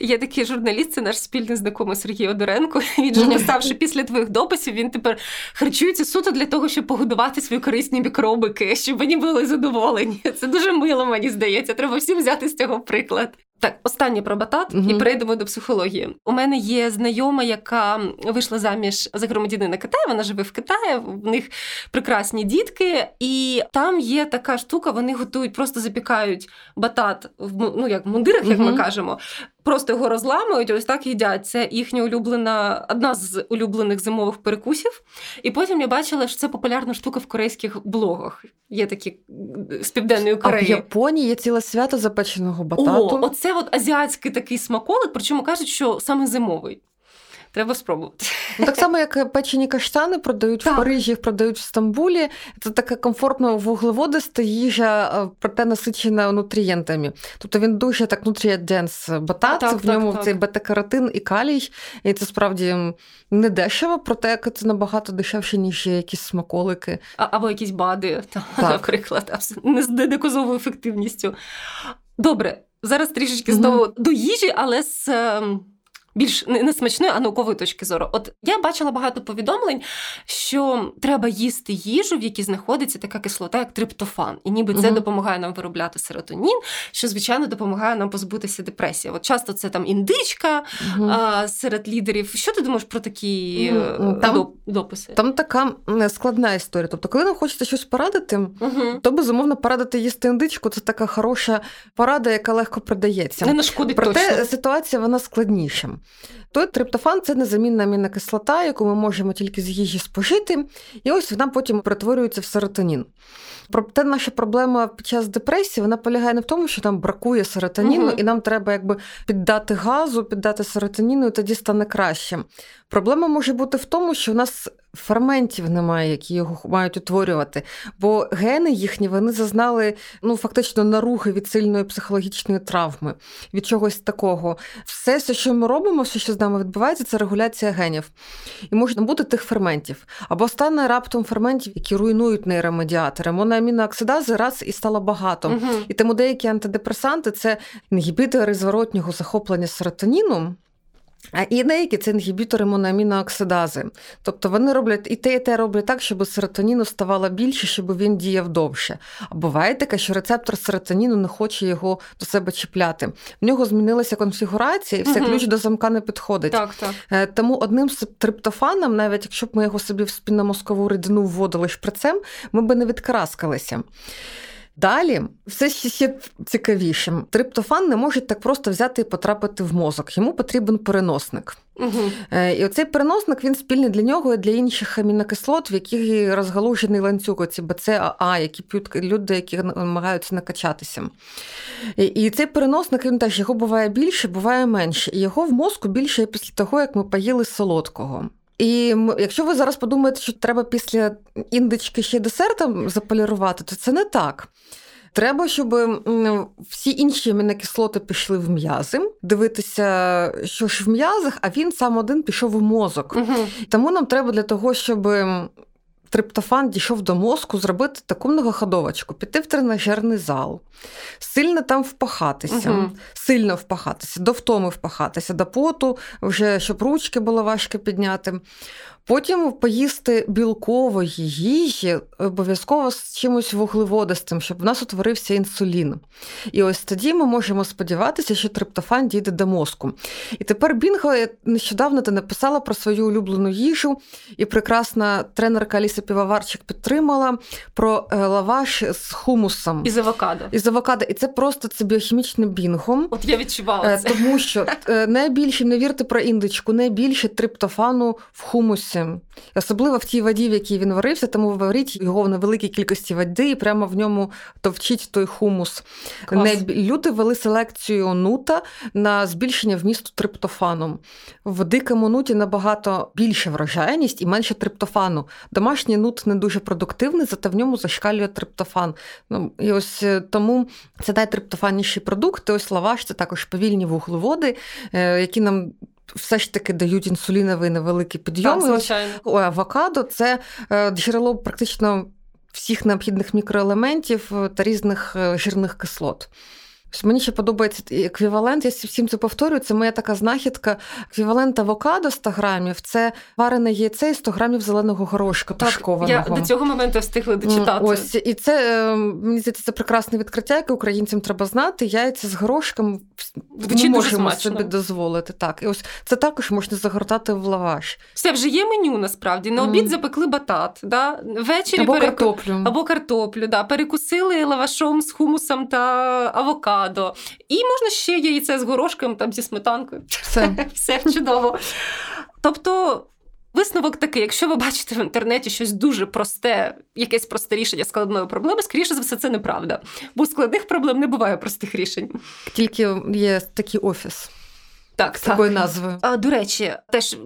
Speaker 1: Є такий журналіст, це наш спільний знайомий Сергій Одоренко. Він же написав, що після твоїх дописів він тепер харчується суто для того, щоб погодувати свої корисні мікробики, щоб вони були задоволені. Це дуже мило, мені здається. Треба всім взяти з цього приклад. Так, останнє про батат угу. і перейдемо до психології. У мене є знайома, яка вийшла заміж за громадянина Китаю. Вона живе в Китаї. В них прекрасні дітки, і там є така штука. Вони готують, просто запікають батат в ну як в мундирах, як угу. ми кажемо. Просто його розламують, ось так їдять. Це їхня улюблена, одна з улюблених зимових перекусів. І потім я бачила, що це популярна штука в корейських блогах. Є такі з південної Кореї.
Speaker 2: А в Японії є ціле свято запеченого батату.
Speaker 1: О, Оце от азіатський такий смаколик, причому кажуть, що саме зимовий. Треба спробувати.
Speaker 2: Ну, Так само, як печені каштани продають так. в Парижі, їх продають в Стамбулі. Це така комфортно вуглеводиста їжа, е, проте насичена нутрієнтами. Тобто він дуже так нутрієденс батат, так, в ньому так, цей бета-каротин і калій. І це справді не дешево, проте це набагато дешевше, ніж якісь смаколики.
Speaker 1: А, Або якісь бади, наприклад, не з дедиказовою ефективністю. Добре, зараз трішечки знову mm-hmm. до їжі, але з. Більш не смачної, а наукової точки зору. От я бачила багато повідомлень, що треба їсти їжу, в якій знаходиться така кислота, як триптофан, і ніби це угу. допомагає нам виробляти серотонін, що звичайно допомагає нам позбутися депресії. От часто це там індичка угу. а, серед лідерів. Що ти думаєш про такі угу. там, дописи?
Speaker 2: Там така складна історія. Тобто, коли нам хочеться щось порадити, то безумовно порадити їсти індичку. Це така хороша порада, яка легко продається.
Speaker 1: Не нашкодить
Speaker 2: Проте
Speaker 1: точно.
Speaker 2: ситуація вона складніша. Той триптофан це незамінна амінокислота, яку ми можемо тільки з їжі спожити, і ось вона потім перетворюється в серотонін. Проте наша проблема під час депресії вона полягає не в тому, що нам бракує серотоніну, угу. і нам треба якби піддати газу, піддати серотоніну, і тоді стане краще. Проблема може бути в тому, що у нас ферментів немає, які його мають утворювати. Бо гени їхні вони зазнали ну, фактично наруги від сильної психологічної травми, від чогось такого. Все, все, що ми робимо, все, що з нами відбувається, це регуляція генів. І можна бути тих ферментів. Або стане раптом ферментів, які руйнують нейромедіатори. Моноамінооксидази раз і стало багато. Угу. І тому деякі антидепресанти це інгібітори зворотнього захоплення серотоніну. А і деякі це інгібітори моноамінооксидази. Тобто вони роблять і те, і те роблять так, щоб серотоніну ставало більше, щоб він діяв довше. А буває таке, що рецептор серотоніну не хоче його до себе чіпляти. В нього змінилася конфігурація, і все угу. ключ до замка не підходить.
Speaker 1: Так, так.
Speaker 2: Е, тому одним з триптофаном, навіть якщо б ми його собі в спінномозкову рідину вводили шприцем, ми би не відкараскалися. Далі все ще цікавіше. Триптофан не може так просто взяти і потрапити в мозок. Йому потрібен переносник. Угу. І оцей переносник він спільний для нього і для інших амінокислот, в яких розгалужений ланцюг, оці БЦАА, які п'ють люди, які намагаються накачатися. І цей переносник він теж його буває більше, буває менше. І його в мозку більше після того, як ми поїли солодкого. І якщо ви зараз подумаєте, що треба після індички ще десертом заполірувати, то це не так. Треба, щоб всі інші амінокислоти пішли в м'язи, дивитися, що ж в м'язах, а він сам один пішов у мозок. Угу. Тому нам треба для того, щоб триптофан дійшов до мозку, зробити таку многоходовочку, піти в тренажерний зал, сильно там впахатися, угу. сильно впахатися, до втоми впахатися, до поту, вже щоб ручки було важко підняти. Потім поїсти білкової їжі обов'язково з чимось вуглеводистим, щоб в нас утворився інсулін. І ось тоді ми можемо сподіватися, що триптофан дійде до мозку. І тепер Бінго нещодавно ти написала про свою улюблену їжу, і прекрасна тренерка Аліса Півоварчик підтримала про е, лаваш з хумусом.
Speaker 1: Із авокадо.
Speaker 2: Із авокадо. І це просто це біохімічне бінго.
Speaker 1: От я відчувала е, це.
Speaker 2: Тому що е, найбільше не вірте про індичку, найбільше триптофану в хумусі хумусі, особливо в тій воді, в якій він варився, тому варіть його в невеликій кількості води і прямо в ньому товчіть той хумус. Не, люди вели селекцію нута на збільшення вмісту триптофану. В дикому нуті набагато більша врожайність і менше триптофану. Домашній нут не дуже продуктивний, зате в ньому зашкалює триптофан. Ну, І ось е, тому це найтриптофанніші продукти. Ось лаваш це також повільні вуглеводи, е, які нам все ж таки дають інсуліновий невеликий підйом.
Speaker 1: Так, звичайно.
Speaker 2: Ось, авокадо це е, джерело практично всіх необхідних мікроелементів та різних е, жирних кислот. Мені ще подобається еквівалент, я всім це повторюю, це моя така знахідка. Еквівалент авокадо 100 грамів це варене яйце і 100 грамів зеленого горошка тушкованого.
Speaker 1: Я до цього моменту встигла дочитати.
Speaker 2: Ось, І це, ем, мені здається, це прекрасне відкриття, яке українцям треба знати. Яйця з горошком ми можемо собі дозволити. Так, І ось це також можна загортати в лаваш.
Speaker 1: Все вже є меню насправді. На обід mm. запекли батат, да? ввечері
Speaker 2: або перек... картоплю.
Speaker 1: Або картоплю, да? перекусили лавашом з хумусом та авокадо авокадо. І можна ще яйце з горошком там зі сметанкою.
Speaker 2: Все,
Speaker 1: Все чудово. Тобто. Висновок такий, якщо ви бачите в інтернеті щось дуже просте, якесь просте рішення складної проблеми, скоріше за все, це неправда. Бо складних проблем не буває простих рішень.
Speaker 2: Тільки є такий офіс.
Speaker 1: Так,
Speaker 2: з такою назвою.
Speaker 1: А, До речі, теж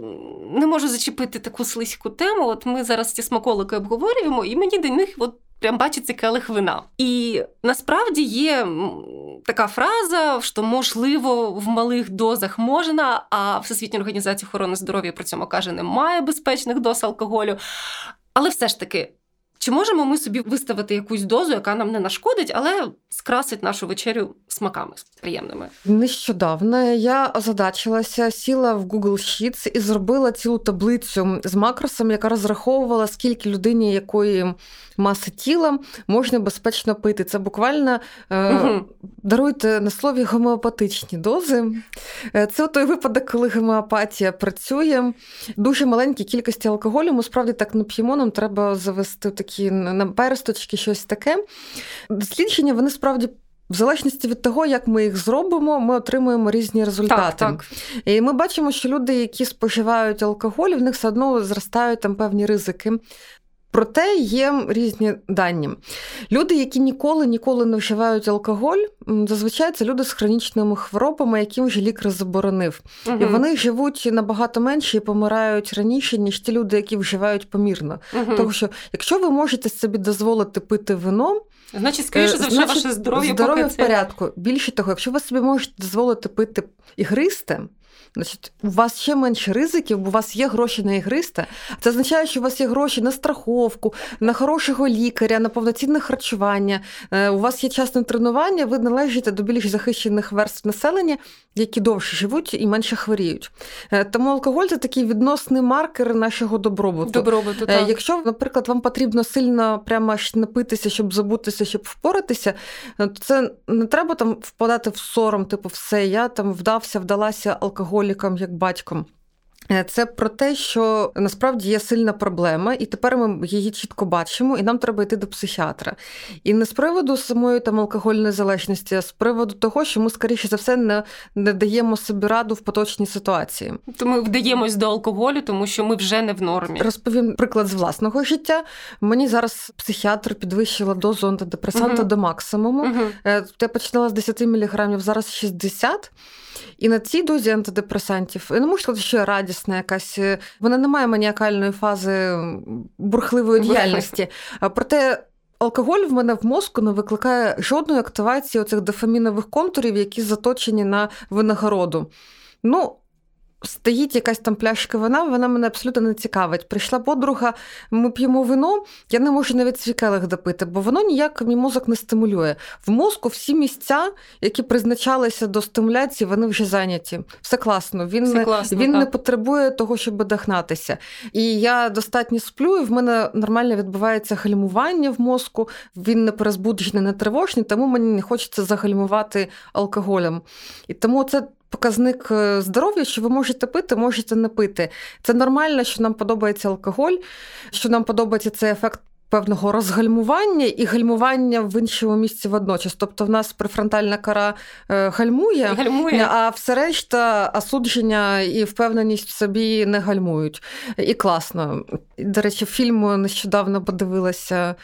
Speaker 1: не можу зачепити таку слизьку тему. От ми зараз ці смаколики обговорюємо, і мені до них от прям бачиться келих вина. І насправді є така фраза, що можливо в малих дозах можна, а Всесвітня організація охорони здоров'я при цьому каже, немає безпечних доз алкоголю. Але все ж таки. Чи можемо ми собі виставити якусь дозу, яка нам не нашкодить, але скрасить нашу вечерю смаками приємними?
Speaker 2: Нещодавно я озадачилася, сіла в Google Sheets і зробила цілу таблицю з макросом, яка розраховувала, скільки людині якої маси тіла можна безпечно пити. Це буквально угу. даруйте на слові гомеопатичні дози. Е, це той випадок, коли гомеопатія працює. Дуже маленькій кількості алкоголю. Ми справді так не п'ємо, нам треба завести такі на пересточки, щось таке. Дослідження вони справді в залежності від того, як ми їх зробимо, ми отримуємо різні результати.
Speaker 1: Так, так.
Speaker 2: І ми бачимо, що люди, які споживають алкоголь, в них все одно зростають там певні ризики. Проте є різні дані. Люди, які ніколи ніколи не вживають алкоголь, зазвичай це люди з хронічними хворобами, яким вже лікар заборонив. Угу. І вони живуть набагато менше і помирають раніше, ніж ті люди, які вживають помірно. Угу. Тому що, якщо ви можете собі дозволити пити вино,
Speaker 1: Значить, скоріше за все, ваше здоров'я
Speaker 2: здоров'я
Speaker 1: поки
Speaker 2: в порядку. Більше того, якщо ви собі можете дозволити пити ігристе, Значить, у вас ще менше ризиків, бо у вас є гроші на ігристе. Це означає, що у вас є гроші на страховку, на хорошого лікаря, на повноцінне харчування. Е, у вас є час на тренування, ви належите до більш захищених верств населення, які довше живуть і менше хворіють. Е, тому алкоголь це такий відносний маркер нашого добробуту.
Speaker 1: Добробуту,
Speaker 2: е,
Speaker 1: так.
Speaker 2: Якщо, наприклад, вам потрібно сильно прямо напитися, щоб забутися, щоб впоратися, то це не треба там впадати в сором, типу, все, я там вдався, вдалася алкоголь алкоголіком, як батьком. Е, це про те, що насправді є сильна проблема, і тепер ми її чітко бачимо, і нам треба йти до психіатра. І не з приводу самої там алкогольної залежності, а з приводу того, що ми, скоріше за все, не не даємо собі раду в поточній ситуації.
Speaker 1: То ми вдаємось до алкоголю, тому що ми вже не в нормі.
Speaker 2: Розповім приклад з власного життя. Мені зараз психіатр підвищила дозу антидепресанта угу. до максимуму. Угу. Я починала з 10 мг, зараз 60 і на цій дозі антидепресантів, я не можу сказати, що радісна якась, е, вона не має маніакальної фази бурхливої діяльності. Проте. Алкоголь в мене в мозку не викликає жодної активації оцих дофамінових контурів, які заточені на винагороду. Ну, Стоїть якась там пляшка вина, вона мене абсолютно не цікавить. Прийшла подруга, ми п'ємо вино, я не можу навіть свій келих допити, бо воно ніяк мій мозок не стимулює. В мозку всі місця, які призначалися до стимуляції, вони вже зайняті. Все класно. Він
Speaker 1: Все класно,
Speaker 2: він
Speaker 1: так.
Speaker 2: не потребує того, щоб дохнатися. І я достатньо сплю, і в мене нормально відбувається гальмування в мозку, він не перезбуджений, не тривожний, тому мені не хочеться загальмувати алкоголем. І тому це показник е, здоров'я, що ви можете пити, можете не пити. Це нормально, що нам подобається алкоголь, що нам подобається цей ефект. Певного розгальмування і гальмування в іншому місці водночас. Тобто в нас префронтальна кора е, гальмує,
Speaker 1: гальмує,
Speaker 2: а все решта осудження і впевненість в собі не гальмують. І класно. До речі, фільм нещодавно подивилася.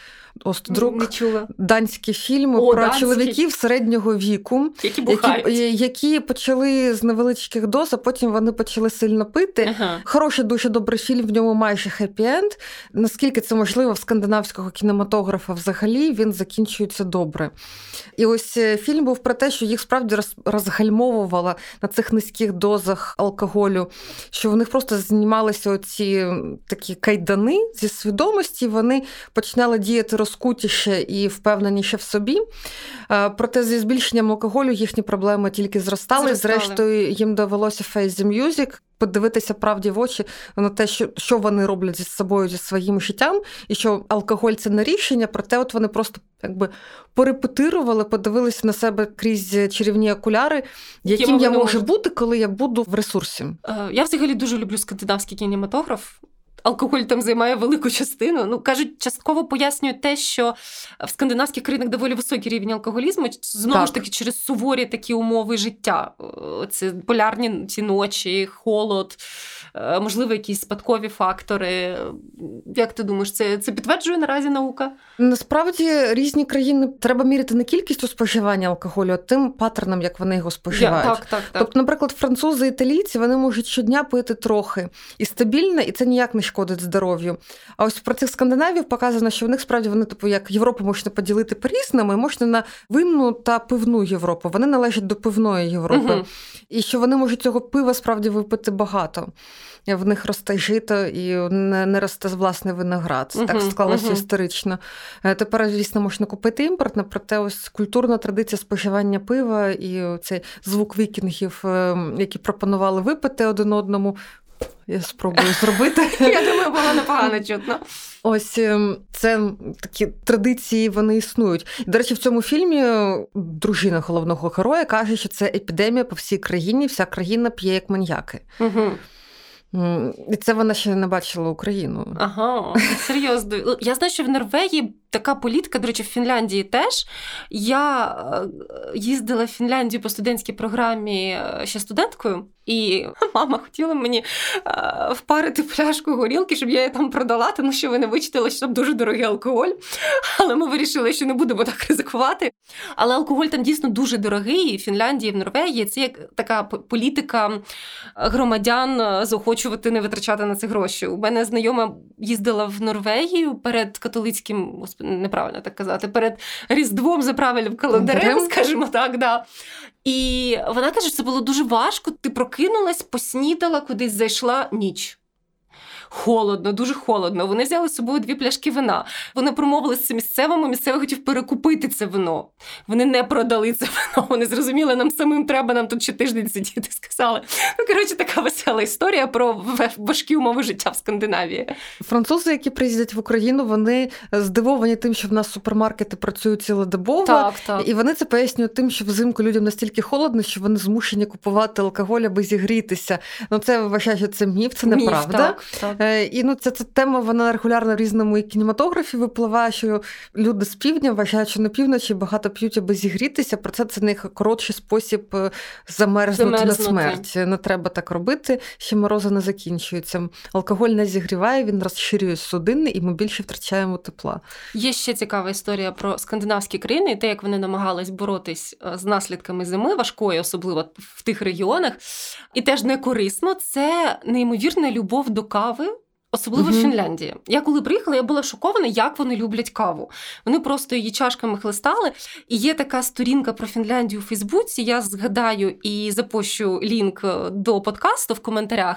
Speaker 2: Остдрук, данські фільми
Speaker 1: О,
Speaker 2: про
Speaker 1: данські.
Speaker 2: чоловіків середнього віку,
Speaker 1: які
Speaker 2: які, які почали з невеличких доз, а потім вони почали сильно пити.
Speaker 1: Ага.
Speaker 2: Хороший, дуже добрий фільм, в ньому майже хеппі-енд. Наскільки це можливо в скандинавського кінематографа взагалі він закінчується добре. І ось е, фільм був про те, що їх справді розгальмовувало на цих низьких дозах алкоголю, що в них просто знімалися оці такі кайдани зі свідомості, вони починали діяти розкутіше і впевненіше в собі. Е, проте зі збільшенням алкоголю їхні проблеми тільки зростали.
Speaker 1: зростали.
Speaker 2: Зрештою, їм довелося Face the Music подивитися правді в очі на те, що що вони роблять зі собою, зі своїм життям, і що алкоголь це не рішення, проте от вони просто якби порепетирували, подивилися на себе крізь чарівні окуляри, яким я можу бути, коли я буду в ресурсі.
Speaker 1: Е, я взагалі дуже люблю скандинавський кінематограф алкоголь там займає велику частину. Ну кажуть, частково пояснюють те, що в скандинавських країнах доволі високий рівень алкоголізму. Знову так. ж таки, через суворі такі умови життя. Це полярні ці ночі, холод, можливо, якісь спадкові фактори. Як ти думаєш, це це підтверджує наразі наука?
Speaker 2: Насправді різні країни треба міряти не кількістю споживання алкоголю, а тим паттерном, як вони його споживають.
Speaker 1: Я, так, так, так.
Speaker 2: Тобто, наприклад, французи італійці вони можуть щодня пити трохи і стабільно, і це ніяк не шкодить здоров'ю. А ось про цих скандинавів показано, що в них справді вони, типу, як Європу можна поділити по різному, і можна на винну та пивну Європу. Вони належать до пивної Європи. Угу. І що вони можуть цього пива справді випити багато. В них росте жито і не, не росте власний виноград. Угу, так склалося uh історично. Е, тепер, звісно, можна купити імпортне, проте ось культурна традиція споживання пива і цей звук вікінгів, е, які пропонували випити один одному, я спробую зробити.
Speaker 1: Я думаю, було непогано чутно.
Speaker 2: Ось ем, це такі традиції, вони існують. До речі, в цьому фільмі дружина головного героя каже, що це епідемія по всій країні, вся країна п'є як маньяки.
Speaker 1: Угу.
Speaker 2: І це вона ще не бачила Україну.
Speaker 1: Ага, серйозно. Я знаю, що в Норвегії така політика, до речі, в Фінляндії теж. Я е, їздила в Фінляндію по студентській програмі е, ще студенткою. І мама хотіла мені е, впарити пляшку горілки, щоб я її там продала, тому що вони вичитали, що там дуже дорогий алкоголь. Але ми вирішили, що не будемо так ризикувати. Але алкоголь там дійсно дуже дорогий. В Фінляндії, в Норвегії це як така політика громадян заохочувати не витрачати на це гроші. У мене знайома їздила в Норвегію перед католицьким, неправильно так казати, перед Різдвом за правильним календарем, скажімо так. да. І вона каже, що це було дуже важко. Ти прокинулась, поснідала, кудись зайшла ніч холодно, дуже холодно. Вони взяли з собою дві пляшки вина. Вони промовили з місцевими. Місцевий хотів перекупити це вино. Вони не продали це вино. Вони зрозуміли, нам самим треба нам тут ще тиждень сидіти. Сказали. Ну коротше, така весела історія про важкі умови життя в Скандинавії.
Speaker 2: Французи, які приїздять в Україну, вони здивовані тим, що в нас супермаркети працюють цілодобово.
Speaker 1: Так, так.
Speaker 2: І вони це пояснюють тим, що взимку людям настільки холодно, що вони змушені купувати алкоголь, аби зігрітися. Ну це вважаю, що це міф, це неправда.
Speaker 1: так, так.
Speaker 2: Е, і ну, ця, ця тема вона регулярно в різному кінематографі випливає, що люди з півдня вважають, що на півночі багато п'ють, аби зігрітися. Про це це найкоротший спосіб замерзнути, замерзнути на смерть. Не треба так робити, ще морози не закінчуються. Алкоголь не зігріває, він розширює судини, і ми більше втрачаємо тепла.
Speaker 1: Є ще цікава історія про скандинавські країни і те, як вони намагались боротись е, з наслідками зими важкої, особливо в тих регіонах. І теж не корисно. Це неймовірна любов до кави. Особливо uh-huh. в Фінляндії. Я коли приїхала, я була шокована, як вони люблять каву. Вони просто її чашками хлестали. І є така сторінка про Фінляндію у Фейсбуці. Я згадаю і запущу лінк е, до подкасту в коментарях.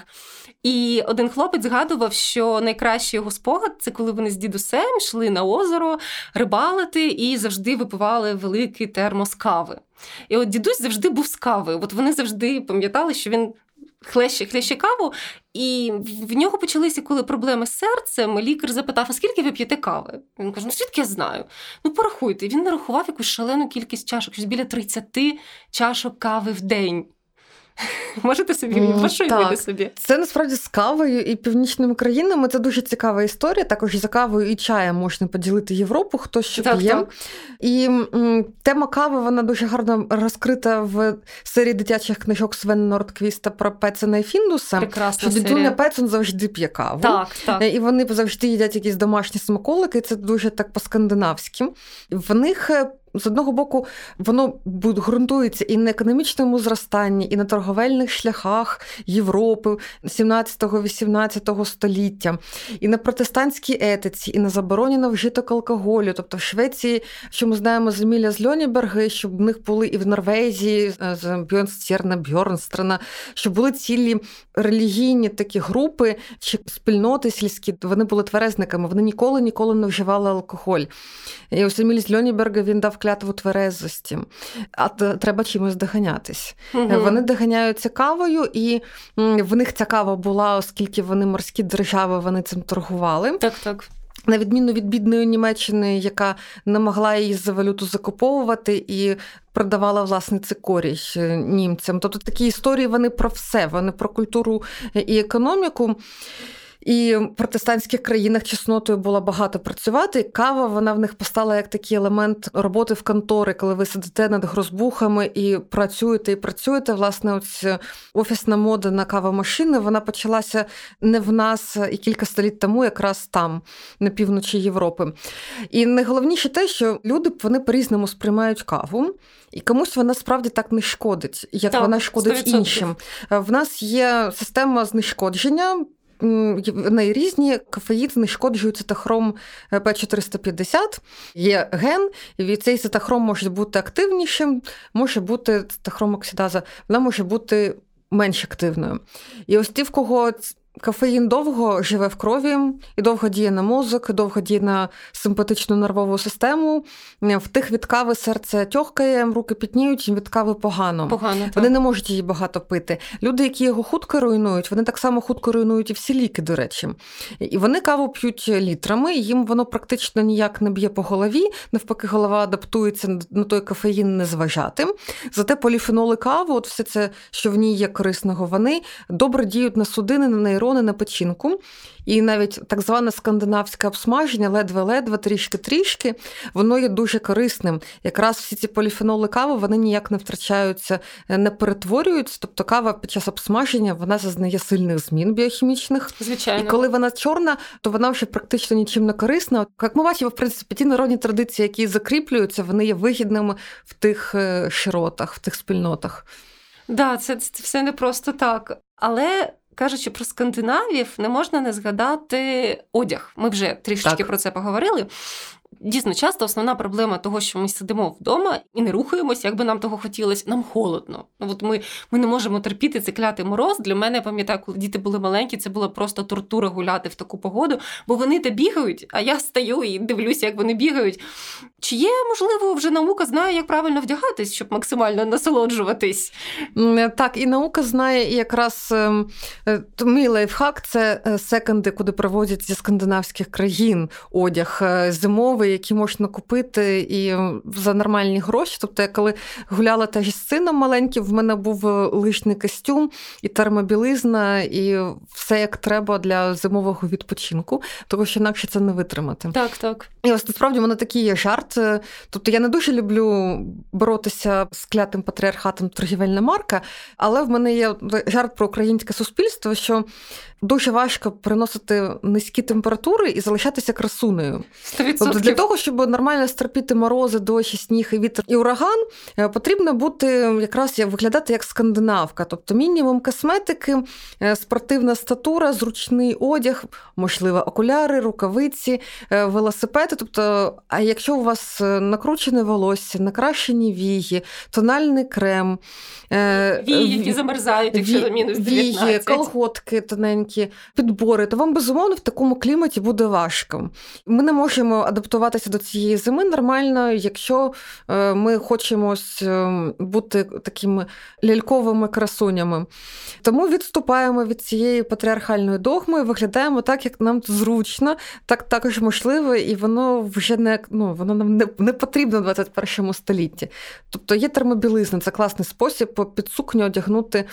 Speaker 1: І один хлопець згадував, що найкращий його спогад це коли вони з дідусем йшли на озеро рибалити і завжди випивали великий термос кави. І от дідусь завжди був з кавою. От вони завжди пам'ятали, що він хлеще, хлеще каву, і в нього почалися коли проблеми з серцем. Лікар запитав: а скільки ви п'єте кави? Він каже: Ну, звідки я знаю? Ну, порахуйте. Він нарахував якусь шалену кількість чашок, щось біля 30 чашок кави в день. Можете собі mm, собі.
Speaker 2: Це насправді з кавою і північними країнами. Це дуже цікава історія. Також за кавою і чаєм можна поділити Європу, хто що так, п'є. Так. І м, тема кави вона дуже гарно розкрита в серії дитячих книжок Свен Нордквіста про Пецена і Фіндуса.
Speaker 1: Прекрасна
Speaker 2: що дідуня Пецен завжди п'є каву.
Speaker 1: Так, так.
Speaker 2: І вони завжди їдять якісь домашні смаколики. Це дуже так по-скандинавськи. В них е, з одного боку, воно ґрунтується і на економічному зростанні, і на торговельних шляхах Європи 17-18 століття, і на протестантській етиці, і на забороні на вжиток алкоголю. Тобто в Швеції, що ми знаємо з Еміля з Льоніберги, що в них були і в Норвезії е, з Бьорнстєрна, Бьорнстрана, що були цілі релігійні такі групи чи спільноти сільські, вони були тверезниками, вони ніколи ніколи не вживали алкоголь. І ось Еміль з Льоніберга він дав клятву тверезості, а треба чимось доганятись. Угу. Вони доганяються кавою, і в них ця кава була, оскільки вони морські держави, вони цим торгували.
Speaker 1: Так, так.
Speaker 2: На відміну від бідної Німеччини, яка не могла її за валюту закуповувати і продавала власне цикорій е, німцям. Тобто такі історії вони про все, вони про культуру і економіку. І в протестантських країнах чеснотою було багато працювати. Кава вона в них постала як такий елемент роботи в контори, коли ви сидите над грозбухами і працюєте і працюєте. Власне, ось офісна мода на кавомашини вона почалася не в нас і кілька століть тому, якраз там, на півночі Європи. І найголовніше те, що люди вони по-різному сприймають каву. І комусь вона справді так не шкодить, як так, вона шкодить 100%. іншим. В нас є система знешкодження вони кафеїд знешкоджує цитохром П450, є ген, і цей цитохром може бути активнішим, може бути цитохром оксидаза, вона може бути менш активною. І ось ті, в кого Кафеїн довго живе в крові і довго діє на мозок, і довго діє на симпатичну нервову систему. В тих від кави серце тьохкає, руки пітніють, від кави погано.
Speaker 1: Погано
Speaker 2: так. Вони не можуть її багато пити. Люди, які його хутко руйнують, вони так само хутко руйнують і всі ліки, до речі. І вони каву п'ють літрами, і їм воно практично ніяк не б'є по голові. Навпаки, голова адаптується на той кафеїн не зважати. Зате поліфеноли кави, от все це, що в ній є корисного, вони добре діють на судини, на нейрони, макарони на печінку. І навіть так зване скандинавське обсмаження, ледве-ледве, трішки-трішки, воно є дуже корисним. Якраз всі ці поліфеноли кави вони ніяк не втрачаються, не перетворюються. Тобто кава під час обсмаження вона зазнає сильних змін біохімічних.
Speaker 1: Звичайно.
Speaker 2: І коли вона чорна, то вона вже практично нічим не корисна. Як ми бачимо, в принципі, ті народні традиції, які закріплюються, вони є вигідними в тих е, широтах, в тих спільнотах.
Speaker 1: Так, да, це, це все не просто так. Але кажучи про скандинавів, не можна не згадати одяг. Ми вже трішечки так. про це поговорили. Дійсно, часто основна проблема того, що ми сидимо вдома і не рухаємося, як би нам того хотілося, нам холодно. Ну, от Ми ми не можемо терпіти цей клятий мороз. Для мене я пам'ятаю, коли діти були маленькі, це була просто тортура гуляти в таку погоду, бо вони те бігають, а я стаю і дивлюся, як вони бігають. Чи є, можливо, вже наука знає, як правильно вдягатись, щоб максимально насолоджуватись?
Speaker 2: Так, і наука знає, і якраз ем, е, мій лайфхак це е, секонди, куди проводять зі скандинавських країн одяг е, зимовий, який можна купити і за нормальні гроші. Тобто, я коли гуляла теж з сином маленьким, в мене був лишний костюм і термобілизна, і все як треба для зимового відпочинку, тому що інакше це не витримати.
Speaker 1: Так, так.
Speaker 2: І ось насправді мене такий є жарт жарт. Тобто я не дуже люблю боротися з клятим патріархатом торгівельна марка, але в мене є жарт про українське суспільство, що дуже важко приносити низькі температури і залишатися красунею.
Speaker 1: 100%. Тобто
Speaker 2: для того, щоб нормально стерпіти морози, дощі, сніг і вітер і ураган, е, потрібно бути якраз виглядати як скандинавка, тобто мінімум косметики, е, спортивна статура, зручний одяг, можливо, окуляри, рукавиці, е, велосипеди. Тобто, а якщо у вас накручене волосся, накращені вії, тональний крем,
Speaker 1: вії, які замерзають, якщо на мінус 19.
Speaker 2: Вії, колготки тоненькі підбори, то вам безумовно в такому кліматі буде важко. Ми не можемо адаптуватися до цієї зими нормально, якщо е, ми хочемо е, бути такими ляльковими красунями. Тому відступаємо від цієї патріархальної догми, виглядаємо так, як нам зручно, так також можливо, і воно вже не ну, воно нам не, не потрібно в 21 столітті. Тобто є термобілизна, це класний спосіб під сукню одягнути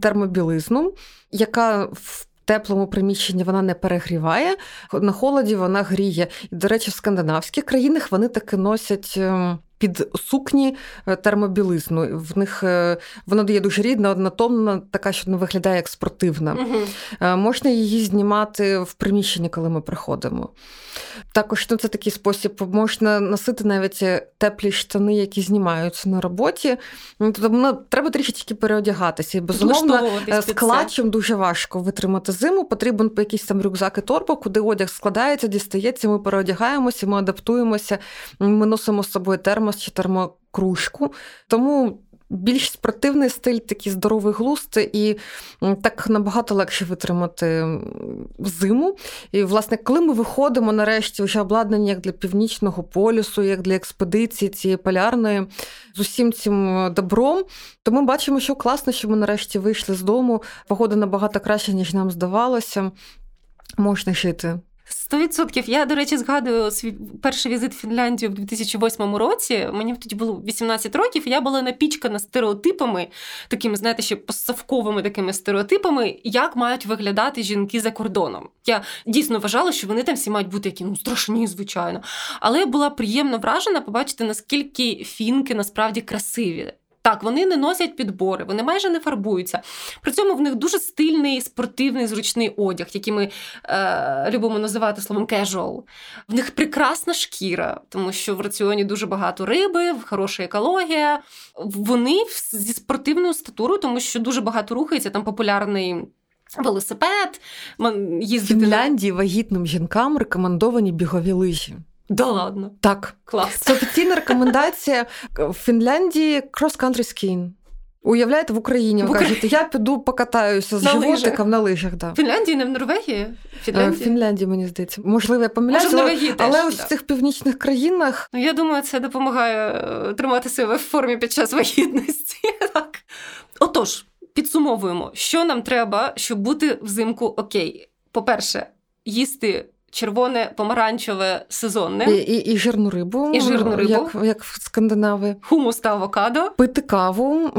Speaker 2: термобілизну, яка в теплому приміщенні вона не перегріває, на холоді вона гріє. І, до речі, в скандинавських країнах вони таки носять. Ем, під сукні е, термобілизну. В них е, вона дає дуже рідна, однотонна, така, що не виглядає як спортивна. Угу. Можна її знімати в приміщенні, коли ми приходимо. Також ну, це такий спосіб, можна носити навіть теплі штани, які знімаються на роботі. Ну, тобто ну, треба трішечки переодягатися. І безумовно, з клатчем дуже важко витримати зиму. Потрібен якийсь там рюкзак і торба, куди одяг складається, дістається, ми переодягаємося, ми адаптуємося, ми носимо з собою термос термос чи термокружку. Тому більш спортивний стиль, такий здоровий глузд, і так набагато легше витримати зиму. І, власне, коли ми виходимо нарешті, вже обладнані як для північного полюсу, як для експедиції цієї полярної, з усім цим добром, то ми бачимо, що класно, що ми нарешті вийшли з дому. Погода набагато краще, ніж нам здавалося. Можна жити.
Speaker 1: Сто відсотків. Я, до речі, згадую свій перший візит в Фінляндію в 2008 році. Мені тоді було 18 років, і я була напічкана стереотипами, такими, знаєте, ще посавковими такими стереотипами, як мають виглядати жінки за кордоном. Я дійсно вважала, що вони там всі мають бути які ну страшні, звичайно. Але я була приємно вражена побачити, наскільки фінки насправді красиві. Так, вони не носять підбори, вони майже не фарбуються. При цьому в них дуже стильний спортивний зручний одяг, який ми е, любимо називати словом casual. В них прекрасна шкіра, тому що в раціоні дуже багато риби, хороша екологія. Вони зі спортивною статурою, тому що дуже багато рухається, там популярний. Велосипед,
Speaker 2: їздити... В Фінляндії вагітним жінкам рекомендовані бігові лижі.
Speaker 1: Да ладно.
Speaker 2: Так.
Speaker 1: Клас.
Speaker 2: Це офіційна рекомендація в Фінляндії cross-country skiing. Уявляєте, в Україні ви кажете, я піду покатаюся з на животиком на лижах. Да.
Speaker 1: В Фінляндії, не в Норвегії?
Speaker 2: Е, Фінляндії? В Фінляндії, мені здається. Можливо, я помиляюся,
Speaker 1: Може, в
Speaker 2: але,
Speaker 1: теж,
Speaker 2: але ось в цих північних країнах.
Speaker 1: Ну, я думаю, це допомагає е, тримати себе в формі під час вагітності. так. Отож, підсумовуємо, що нам треба, щоб бути взимку окей. По-перше, їсти червоне, помаранчеве, сезонне.
Speaker 2: І і, і жирну рибу,
Speaker 1: і жирну рибу.
Speaker 2: як як в Скандинави.
Speaker 1: Хумус та авокадо.
Speaker 2: Пити каву,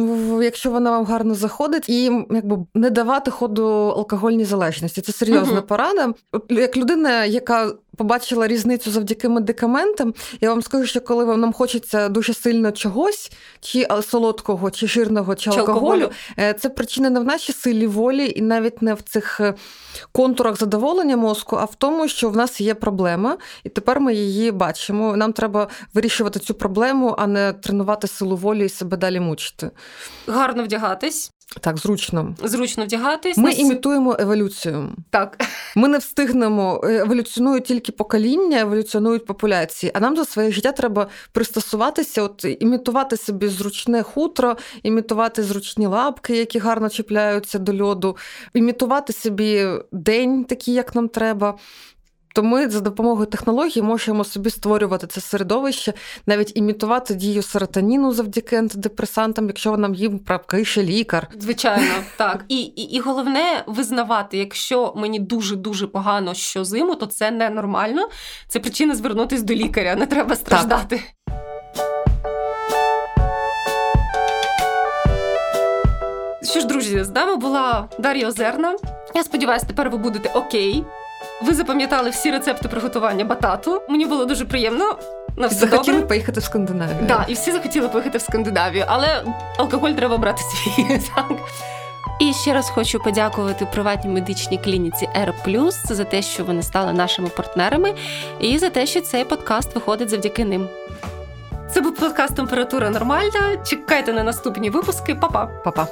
Speaker 2: якщо вона вам гарно заходить, і якби не давати ходу алкогольній залежності. Це серйозна угу. порада. Як людина, яка побачила різницю завдяки медикаментам. Я вам скажу, що коли вам нам хочеться дуже сильно чогось, чи солодкого, чи жирного, чи, чи алкоголю, алкоголю, е, це причина не в нашій силі волі, і навіть не в цих е, контурах задоволення мозку, а в тому, що в нас є проблема, і тепер ми її бачимо. Нам треба вирішувати цю проблему, а не тренувати силу волі і себе далі мучити.
Speaker 1: Гарно вдягатись.
Speaker 2: Так, зручно.
Speaker 1: Зручно вдягатись.
Speaker 2: Ми імітуємо еволюцію.
Speaker 1: Так.
Speaker 2: Ми не встигнемо. Е, еволюціонують тільки покоління, еволюціонують популяції. А нам за своє життя треба пристосуватися, от імітувати собі зручне хутро, імітувати зручні лапки, які гарно чіпляються до льоду, імітувати собі день, такий, як нам треба. То ми за допомогою технологій можемо собі створювати це середовище, навіть імітувати дію серотоніну завдяки антидепресантам, якщо нам їм пропише лікар.
Speaker 1: Звичайно, так. І, і і, головне визнавати, якщо мені дуже дуже погано щозиму, то це ненормально. Це причина звернутися до лікаря. Не треба страждати. Так. Що ж, друзі, з нами була Дар'я Озерна. Я сподіваюся, тепер ви будете окей. Ви запам'ятали всі рецепти приготування батату. Мені було дуже приємно.
Speaker 2: На все захотіли добре. поїхати в Скандинавію.
Speaker 1: Так, да, і всі захотіли поїхати в Скандинавію, але алкоголь треба брати свій. так. І ще раз хочу подякувати приватній медичній клініці R+, за те, що вони стали нашими партнерами, і за те, що цей подкаст виходить завдяки ним. Це був подкаст Температура нормальна. Чекайте на наступні випуски. Па-па.
Speaker 2: Па-па.